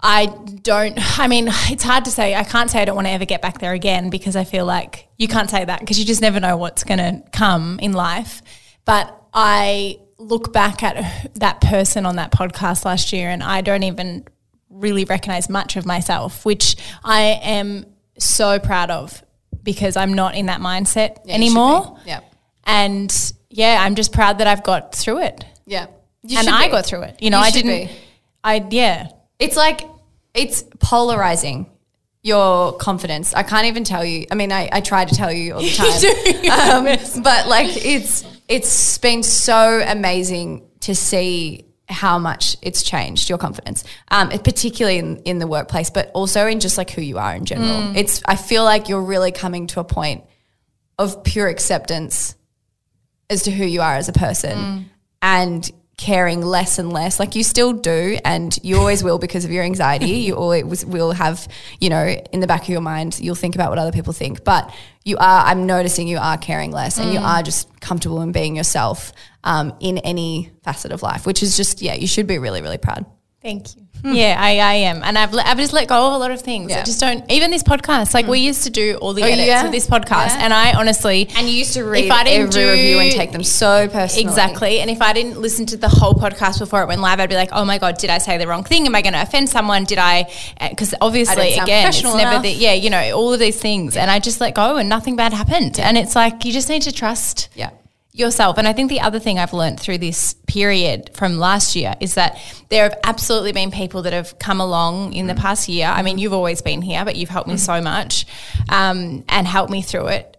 I don't I mean, it's hard to say. I can't say I don't want to ever get back there again because I feel like you can't say that because you just never know what's gonna come in life. But I look back at that person on that podcast last year and I don't even really recognize much of myself, which I am so proud of because I'm not in that mindset
Yeah,
anymore.
Yep.
And yeah, I'm just proud that I've got through it.
Yeah. You
and I
be.
got through it. You know,
You
I didn't
be.
I yeah.
It's like it's polarizing your confidence. I can't even tell you. I mean, I, I try to tell you all the time. um, but like it's it's been so amazing to see how much it's changed your confidence, um, particularly in, in the workplace, but also in just like who you are in general. It's I feel like you're really coming to a point of pure acceptance as to who you are as a person and caring less and less. Like you still do and you always will because of your anxiety. You always will have you know in the back of your mind you'll think about what other people think. But you are i'm noticing you are caring less and you are just comfortable in being yourself um, in any facet of life which is just yeah you should be really really proud
Thank you. Hmm. Yeah, I, I am. And I've, I've just let go of a lot of things. I just don't, even this podcast, like hmm. we used to do all the
Oh,
edits
yeah?
of this podcast.
Yeah.
And I honestly,
and you used to read
If I didn't
every
do-
review and take them so personally
Exactly. And if I didn't listen to the whole podcast before it went live, I'd be like, oh my God, did I say the wrong thing? Am I going to offend someone? Did I? Eh, because obviously,
sound
again, it's never
enough.
the, yeah, you know, all of these things. And I just let go and nothing bad happened. And it's like, you just need to trust
yeah
yourself. And I think the other thing I've learned through this period from last year is that there have absolutely been people that have come along in the
Mm.
past year. I mean, you've always been here, but you've helped me so much um, and helped me through it.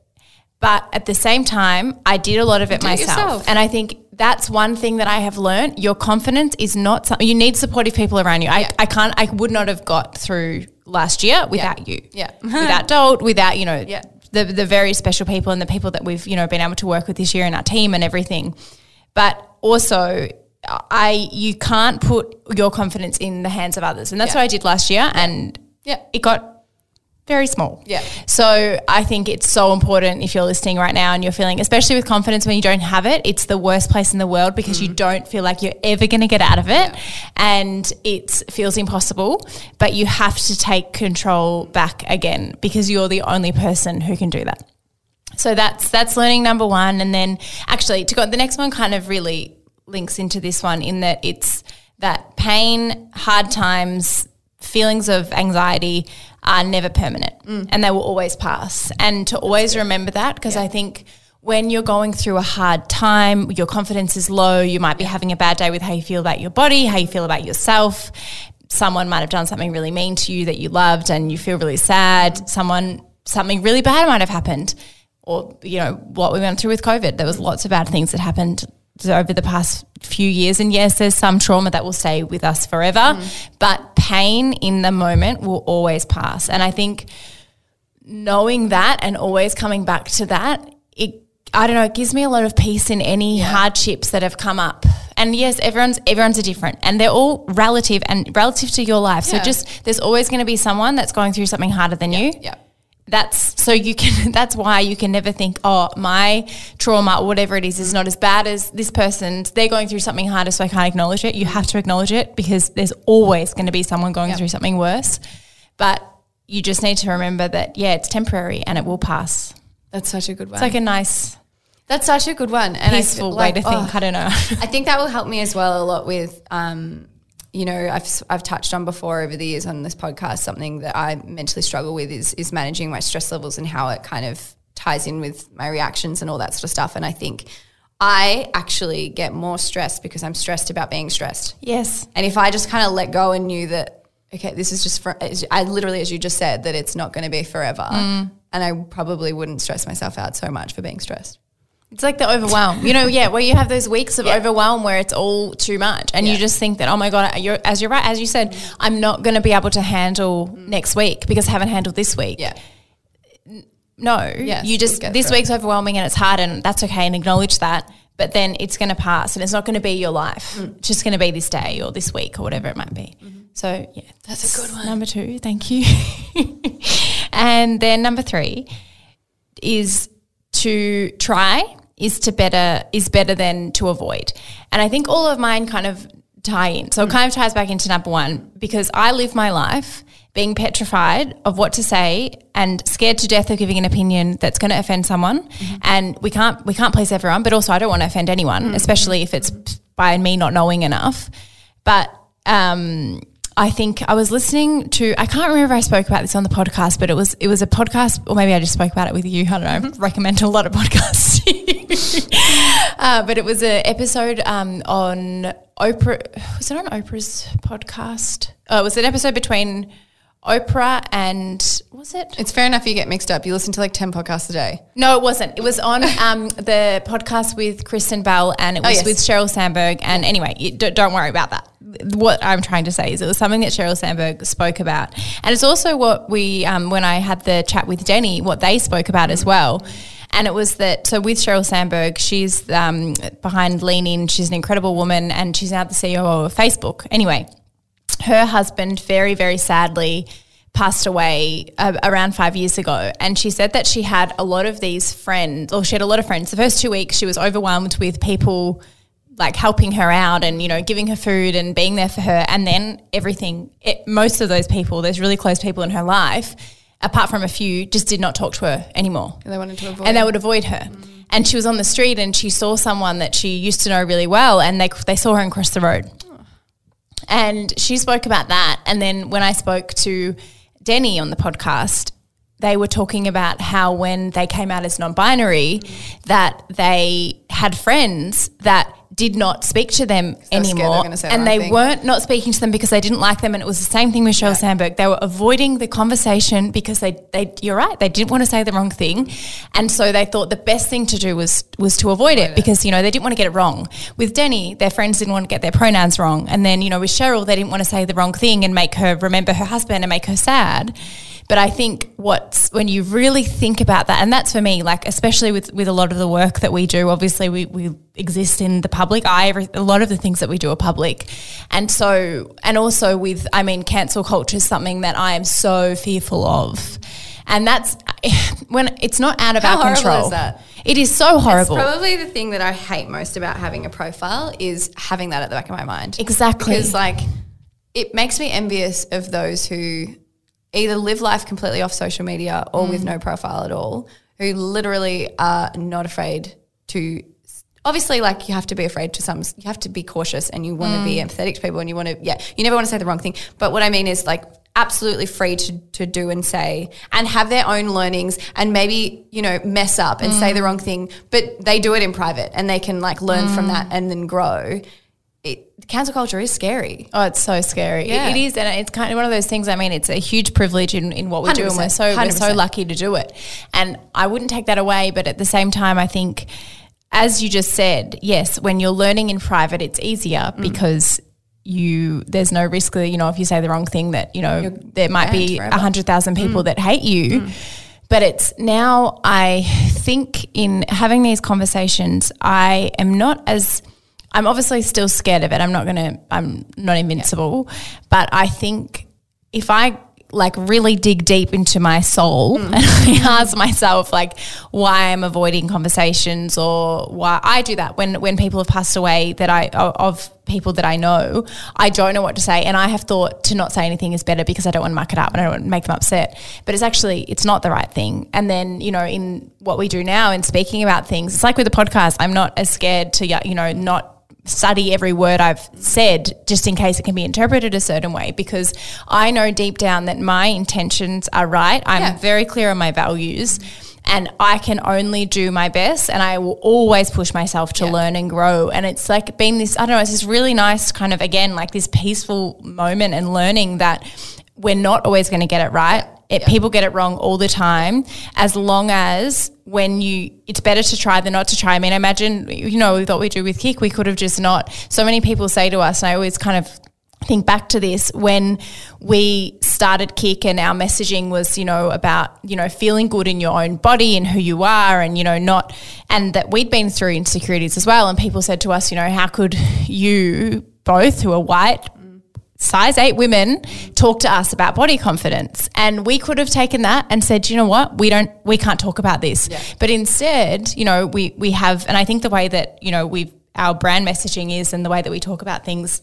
But at the same time, I did a lot of it myself.
yourself.
And I think that's one thing that I have learned. Your confidence is not something you need supportive people around you. I,
Yeah.
I can't, I would not have got through last year without you.
Yeah.
without Dolt, without, you know,
Yeah.
The, the very special people and the people that we've, you know, been able to work with this year in our team and everything. But also, I, you can't put your confidence in the hands of others. And that's
Yeah.
what I did last year. And
Yeah.
it got very small.
Yeah.
So I think it's so important if you're listening right now and you're feeling, especially with confidence when you don't have it, it's the worst place in the world because
Mm.
you don't feel like you're ever going to get out of it and it feels impossible. But you have to take control back again because you're the only person who can do that. So that's that's learning number one, and then actually to go the next one kind of really links into this one in that it's that pain, hard times, feelings of anxiety are never permanent, mm. and they will always pass. And to always remember that because I think when you're going through a hard time, your confidence is low, you might be having a bad day with how you feel about your body, how you feel about yourself. Someone might have done something really mean to you that you loved and you feel really sad. Someone something really bad might have happened or you know what we went through with COVID. There was lots of bad things that happened over the past few years, and yes, there's some trauma that will stay with us forever, mm. but pain in the moment will always pass. And I think knowing that and always coming back to that, it I don't know, it gives me a lot of peace in any hardships that have come up. And yes, everyone's everyone's a different and they're all relative and relative to your life. So just there's always going to be someone that's going through something harder than you.
Yeah
that's so you can that's why you can never think oh my trauma or whatever it is is not as bad as this person's they're going through something harder so i can't acknowledge it. You have to acknowledge it because there's always going to be someone going
Yep.
through something worse. But you just need to remember that yeah it's temporary and it will pass.
That's such a good one.
it's like a nice
that's such a good one. And I
peaceful
feel
way to think.
oh,
i don't know.
I think that will help me as well a lot with, um, you know, I've I've touched on before over the years on this podcast something that I mentally struggle with is is managing my stress levels and how it kind of ties in with my reactions and all that sort of stuff. And I think I actually get more stressed because I'm stressed about being stressed.
yes
And if I just kind of let go and knew that, okay, this is just for, I literally, as you just said, that it's not going to be forever.
Mm.
And I probably wouldn't stress myself out so much for being stressed.
It's like the overwhelm, you know, yeah, where you have those weeks of
Yeah.
overwhelm where it's all too much, and you just think that, oh my god, you're as you're right, as you said, I'm not going to be able to handle next week because I haven't handled this week.
Yeah.
No,
Yes,
you just
we'll
this
through it.
week's overwhelming and it's hard, and that's okay, and acknowledge that. But then it's going to pass, and it's not going to be your life.
Mm.
It's just going to be this day or this week or whatever it might be. So yeah, that's,
a good one.
Number two, thank you. and then number three is to try is to better is better than to avoid. And I think all of mine kind of tie in. So it kind of ties back into number one because I live my life being petrified of what to say and scared to death of giving an opinion that's going to offend someone. And we can't we can't please everyone, but also I don't want to offend anyone, especially if it's by me not knowing enough. But um, I think I was listening to. I can't remember if I spoke about this on the podcast, but it was it was a podcast, or maybe I just spoke about it with you. I don't know. I recommend a lot of podcasts. uh, but it was an episode um, on Oprah. Was it on Oprah's podcast? Oh, it was an episode between Oprah and was it?
It's fair enough you get mixed up. You listen to like 10 podcasts a day.
No, it wasn't. It was on um, the podcast with Kristen Bell, and it was
yes.
with Sheryl Sandberg. And anyway, you, don't, don't worry about that. What I'm trying to say is it was something that Sheryl Sandberg spoke about, and it's also what we um, when I had the chat with Denny, what they spoke about as well. And it was that so with Sheryl Sandberg, she's um, behind Lean In. She's an incredible woman, and she's now the CEO of Facebook. Anyway, her husband very very sadly passed away uh, around five years ago and she said that she had a lot of these friends or she had a lot of friends the first two weeks she was overwhelmed with people like helping her out and you know giving her food and being there for her and then everything it, most of those people those really close people in her life apart from a few just did not talk to her anymore
And they wanted to avoid.
and they would avoid her. And she was on the street and she saw someone that she used to know really well, and they they saw her and crossed the road. And she spoke about that. And then when I spoke to Denny on the podcast, they were talking about how when they came out as non-binary, that they had friends that did not speak to them anymore,
gonna the
and they
thing.
weren't not speaking to them because they didn't like them, and it was the same thing with Sheryl Sandberg. They were avoiding the conversation because they, they, you're right, they didn't want to say the wrong thing, and so they thought the best thing to do was was to avoid it because you know they didn't want to get it wrong. With Denny, their friends didn't want to get their pronouns wrong, and then you know with Sheryl, they didn't want to say the wrong thing and make her remember her husband and make her sad. But I think what's when you really think about that, and that's for me, like especially with with a lot of the work that we do. Obviously, we we exist in the public eye. Every, a lot of the things that we do are public, and so and also with, I mean, cancel culture is something that I am so fearful of, and that's when it's not out of
How
our control.
is that?
It is so horrible.
Probably the thing that I hate most about having a profile is having that at the back of my mind.
Exactly.
Because like it makes me envious of those who either live life completely off social media or with mm. no profile at all, who literally are not afraid to obviously like you have to be afraid to some you have to be cautious and you want to be mm. empathetic to people and you want to yeah, you never want to say the wrong thing. But what I mean is like absolutely free to, to do and say and have their own learnings and maybe you know mess up and say mm. the wrong thing but they do it in private and they can like learn from that and then grow it, cancel culture is scary
Oh, it's so scary. It- it is, and it's kind of one of those things. I mean, it's a huge privilege in, in what we do, and we're
100%,
so we're so lucky to do it. And I wouldn't take that away, but at the same time, I think, as you just said, yes, when you're learning in private, it's easier
Mm.
because you there's no risk that you know if you say the wrong thing that you know there might be a.
Mm.
hundred thousand people that hate you. But it's now I think in having these conversations, I am not as I'm obviously still scared of it. I'm not gonna I'm not invincible. But I think if I like really dig deep into my soul mm. and I ask myself like why I'm avoiding conversations or why I do that when when people have passed away that I of people that I know I don't know what to say. And I have thought to not say anything is better because I don't want to muck it up and I don't want to make them upset. But it's actually it's not the right thing. And then you know in what we do now in speaking about things it's like with the podcast I'm not as scared to you know not study every word I've said just in case it can be interpreted a certain way because I know deep down that my intentions are right. I'm
Yeah.
very clear on my values and I can only do my best and I will always push myself to
Yeah.
learn and grow. And it's like been this, I don't know, it's this really nice kind of, again, like this peaceful moment and learning that we're not always going to get it right. It, People get it wrong all the time. As long as when you, it's better to try than not to try. I mean, imagine, you know, with what we do with Kick, we could have just not. So many people say to us, and I always kind of think back to this when we started Kick and our messaging was, you know, about, you know, feeling good in your own body and who you are and, you know, not, and that we'd been through insecurities as well. And people said to us, you know, how could you both who are white size eight women talk to us about body confidence. And we could have taken that and said you know what? We don't we can't talk about this. But instead you know we we have and i think the way that you know we've our brand messaging is and the way that we talk about things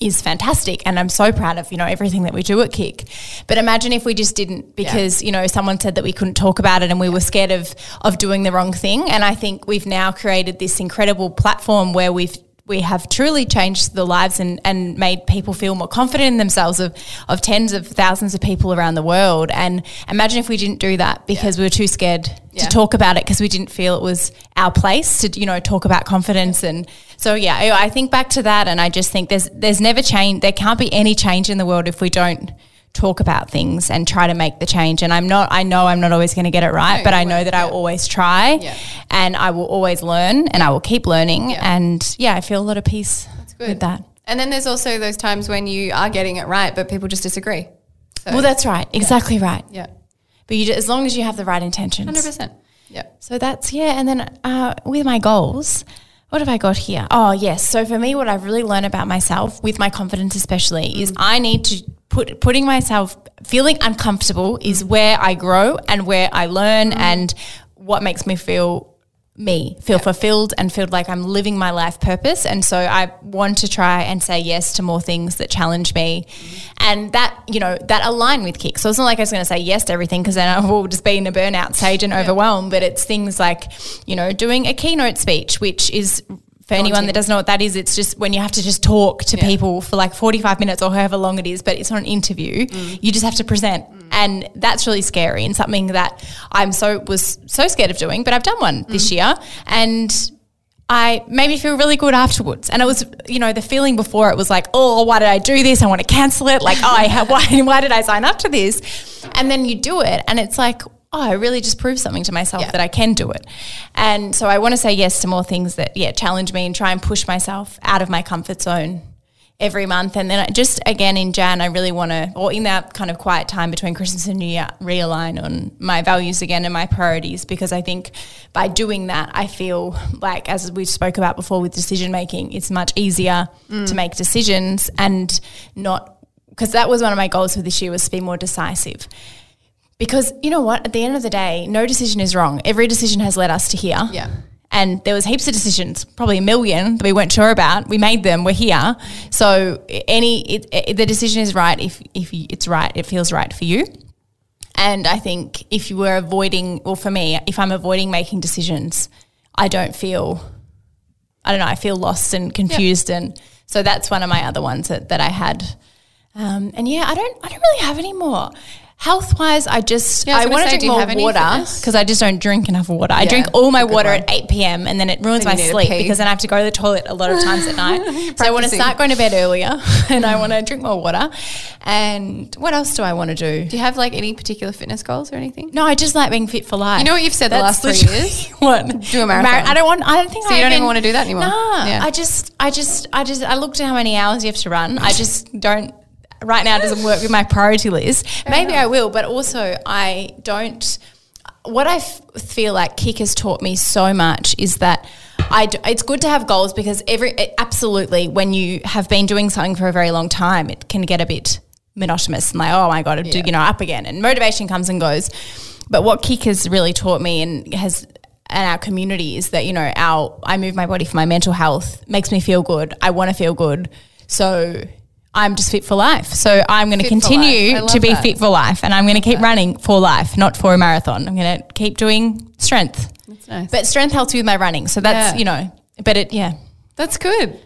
is fantastic. And I'm so proud of you know everything that we do at Kick. But imagine if we just didn't because you know someone said that we couldn't talk about it and we were scared of of doing the wrong thing. And I think we've now created this incredible platform where we've we have truly changed the lives and, and made people feel more confident in themselves of, of tens of thousands of people around the world. And imagine if we didn't do that because we were too scared
Yeah.
to talk about it because we didn't feel it was our place to, you know, talk about confidence. And so, yeah, I, I think back to that and I just think there's, there's never change. There can't be any change in the world if we don't talk about things and try to make the change. And I'm not, I know I'm not always going to get it right,
No,
but I know that I'll always try
Yeah.
and I will always learn and I will keep learning.
Yeah.
And yeah, I feel a lot of peace with that.
And then there's also those times when you are getting it right, but people just disagree. So,
Well, that's right. Exactly right.
yeah,
But you, as long as you have the right intentions.
hundred percent. Yeah,
So that's yeah, and then uh, with my goals, what have I got here? Oh yes. So for me, what I've really learned about myself, with my confidence especially, is I need to put putting myself feeling uncomfortable is where I grow and where I learn mm. and what makes me feel me feel fulfilled and feel like I'm living my life purpose. And so I want to try and say yes to more things that challenge me, mm. and that you know that align with kick. So it's not like I was going to say yes to everything because then I will just be in a burnout stage and overwhelmed. But it's things like you know doing a keynote speech, which is. For anyone that doesn't know what that is, it's just when you have to just talk to
Yeah.
people for like 45 minutes or however long it is, but it's not an interview. Mm. You just have to present. Mm. And that's really scary and something that I'm so was so scared of doing, but I've done one this mm. year and I made me feel really good afterwards. And it was, you know, the feeling before it was like, oh, why did I do this? I want to cancel it. Like, oh, I ha- why, why did I sign up to this? And then you do it and it's like, oh, I really just proved something to myself
Yeah.
that I can do it. And so I want to say yes to more things that, yeah, challenge me and try and push myself out of my comfort zone every month. And then I just again in Jan, I really want to, or in that kind of quiet time between Christmas and New Year, realign on my values again and my priorities because I think by doing that, I feel like, as we spoke about before with decision making, it's much easier mm. to make decisions and not, because that was one of my goals for this year was to be more decisive. Because you know what? At the end of the day, no decision is wrong. Every decision has led us to here.
Yeah.
And there was heaps of decisions, probably a million that we weren't sure about. We made them. We're here. So any it, it, the decision is right if if it's right. It feels right for you. And I think if you were avoiding, well, for me, if I'm avoiding making decisions, I don't feel, I don't know, I feel lost and confused. And so that's one of my other ones that, that I had. Um, and yeah, I don't, I don't really have any more. Health wise, I just,
Yeah, I
I want to
do
drink more water because I just don't drink enough water. I
Yeah,
drink all my
it's a good
water
one.
at 8 p.m. and then it ruins
Then
my
to
sleep because then I have to go to the toilet a lot of times at night. so I want to start going to bed earlier and I want to drink more water. And what else do I want to do?
Do you have like any particular fitness goals or anything?
No, I just like being fit for life.
You know what you've said the last three years?
What?
Do a marathon.
I don't want. I don't think.
So
I
you don't even wanna do that anymore?
No,
Yeah.
I just, I just, I just, I looked at how many hours you have to run. I just don't. Right now, it doesn't work with my priority list. Maybe I will, but also I don't. What I f- feel like KIC has taught me so much is that I d- it's good to have goals because every it- absolutely when you have been doing something for a very long time, it can get a bit monotonous and like oh my god,
Yeah.
you know up again, and motivation comes and goes. But what KIC has really taught me and has and our community is that you know our I move my body for my mental health makes me feel good. I want to feel good, so I'm just fit for life. So I'm going to
Fit for life. I
continue to be
that.
fit for life, and I'm going to keep running for life, not for a marathon. I'm going to keep doing strength,
That's nice.
but strength helps me with my running. So that's
Yeah.
you know, but it yeah.
That's good.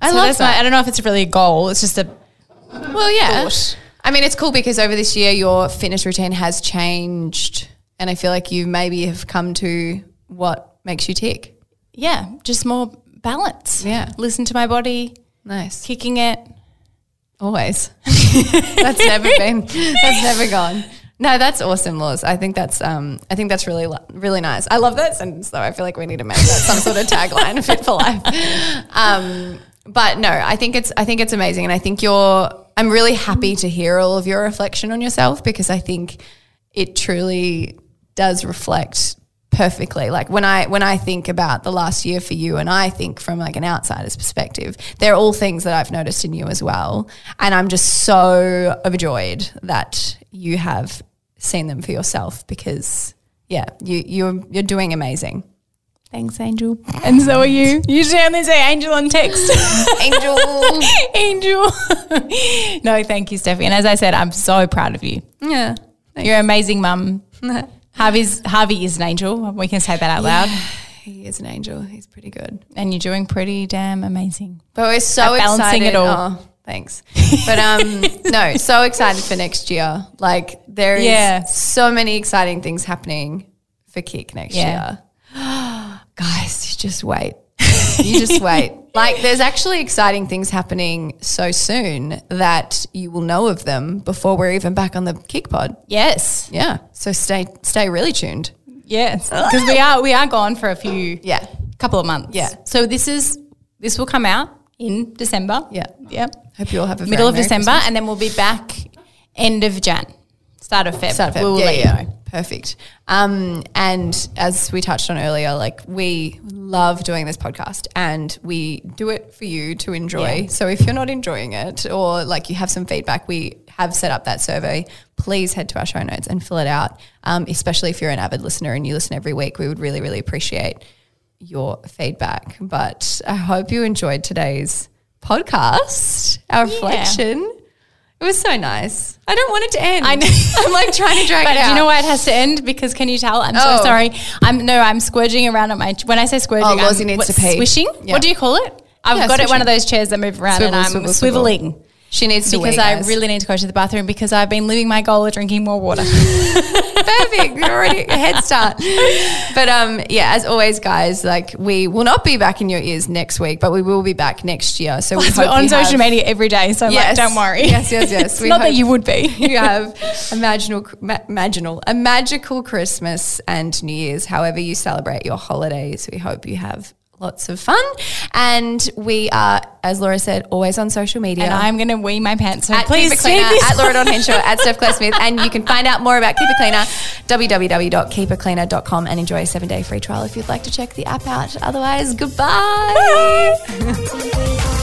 I
So
love
that's
that.
My, I don't know if it's really a goal. It's just a
Well, yeah.
thought.
I mean, it's cool because over this year, your fitness routine has changed. And I feel like you maybe have come to what makes you tick.
yeah, just more balance.
Yeah.
listen to my body,
Nice.
kicking it.
Always. that's never been, that's never gone. No, that's awesome, Laws. I think that's um, I think that's really really nice. I love that sentence though. I feel like we need to make that some sort of tagline, fit for life. Um, but no, I think it's I think it's amazing, and I think you're. I'm really happy to hear all of your reflection on yourself because I think it truly does reflect perfectly. Like when I when I think about the last year for you, and I think from like an outsider's perspective, they're all things that I've noticed in you as well, and I'm just so overjoyed that you have seen them for yourself because yeah, you you're you're doing amazing.
Thanks, Angel. And so are you. Usually I only say Angel on text.
Angel.
Angel. no, thank you, Steffi. And as I said, I'm so proud of you.
yeah.
You're an amazing mum. Harvey's Harvey is an angel. We can say that out loud.
He is an angel. He's pretty good.
And you're doing pretty damn amazing.
But we're so
At balancing
excited.
it all.
Oh, thanks. But um, no, so excited for next year. Like there is
Yeah.
so many exciting things happening for KIC next
Yeah.
year. Guys, you just wait. You just wait. Like there's actually exciting things happening so soon that you will know of them before we're even back on the KIC pod.
Yes.
Yeah. So stay stay really tuned.
Yes. Because we are we are gone for a few
Yeah.
couple of months.
Yeah.
So this is this will come out in December.
Yeah.
Yep.
Hope you all have a
Middle of December,
Christmas.
and then we'll be back end of Jan, start of Feb.
Start of Feb.
We will
yeah,
let
yeah.
you know.
Perfect. Um, and as we touched on earlier, like we love doing this podcast and we do it for you to enjoy.
Yeah.
So if you're not enjoying it or like you have some feedback, we have set up that survey. Please head to our show notes and fill it out. Um, especially if you're an avid listener and you listen every week, we would really, really appreciate your feedback. But I hope you enjoyed today's podcast, our
Yeah.
reflection. It was so nice. I don't want it to end.
I know.
I'm like trying to drag
But
it out.
do you know why it has to end? Because can you tell? I'm
Oh.
so sorry. I'm no, I'm squirging around at my. When I say squirging,
Oh, Lozzie
I'm,
needs
what,
to pee.
Swishing.
Yeah.
What do you call it? I've
Yeah,
got it one of those chairs that move around,
Swivel,
and I'm
swivel, swivel. She needs to
Because I really need to go to the bathroom because I've been living my goal of drinking more water.
perfect. You're already a head start. But um, yeah, as always, guys, like we will not be back in your ears next week, but we will be back next year. So we
We're on social
have-
media every day, so
Yes.
like, don't worry.
Yes, yes, yes.
It's not that you would be.
you have a magical, ma- magical, a magical Christmas and New Year's. However you celebrate your holidays, we hope you have lots of fun. And we are, as Laura said, always on social media.
And I'm going to wee my pants. So
at
please
Keep It Cleaner, at Laura Dawn Henshaw, at Steph Claire Smith. And you can find out more about Keep It Cleaner, www.keepitcleaner.com and enjoy a seven day free trial if you'd like to check the app out. Otherwise, goodbye.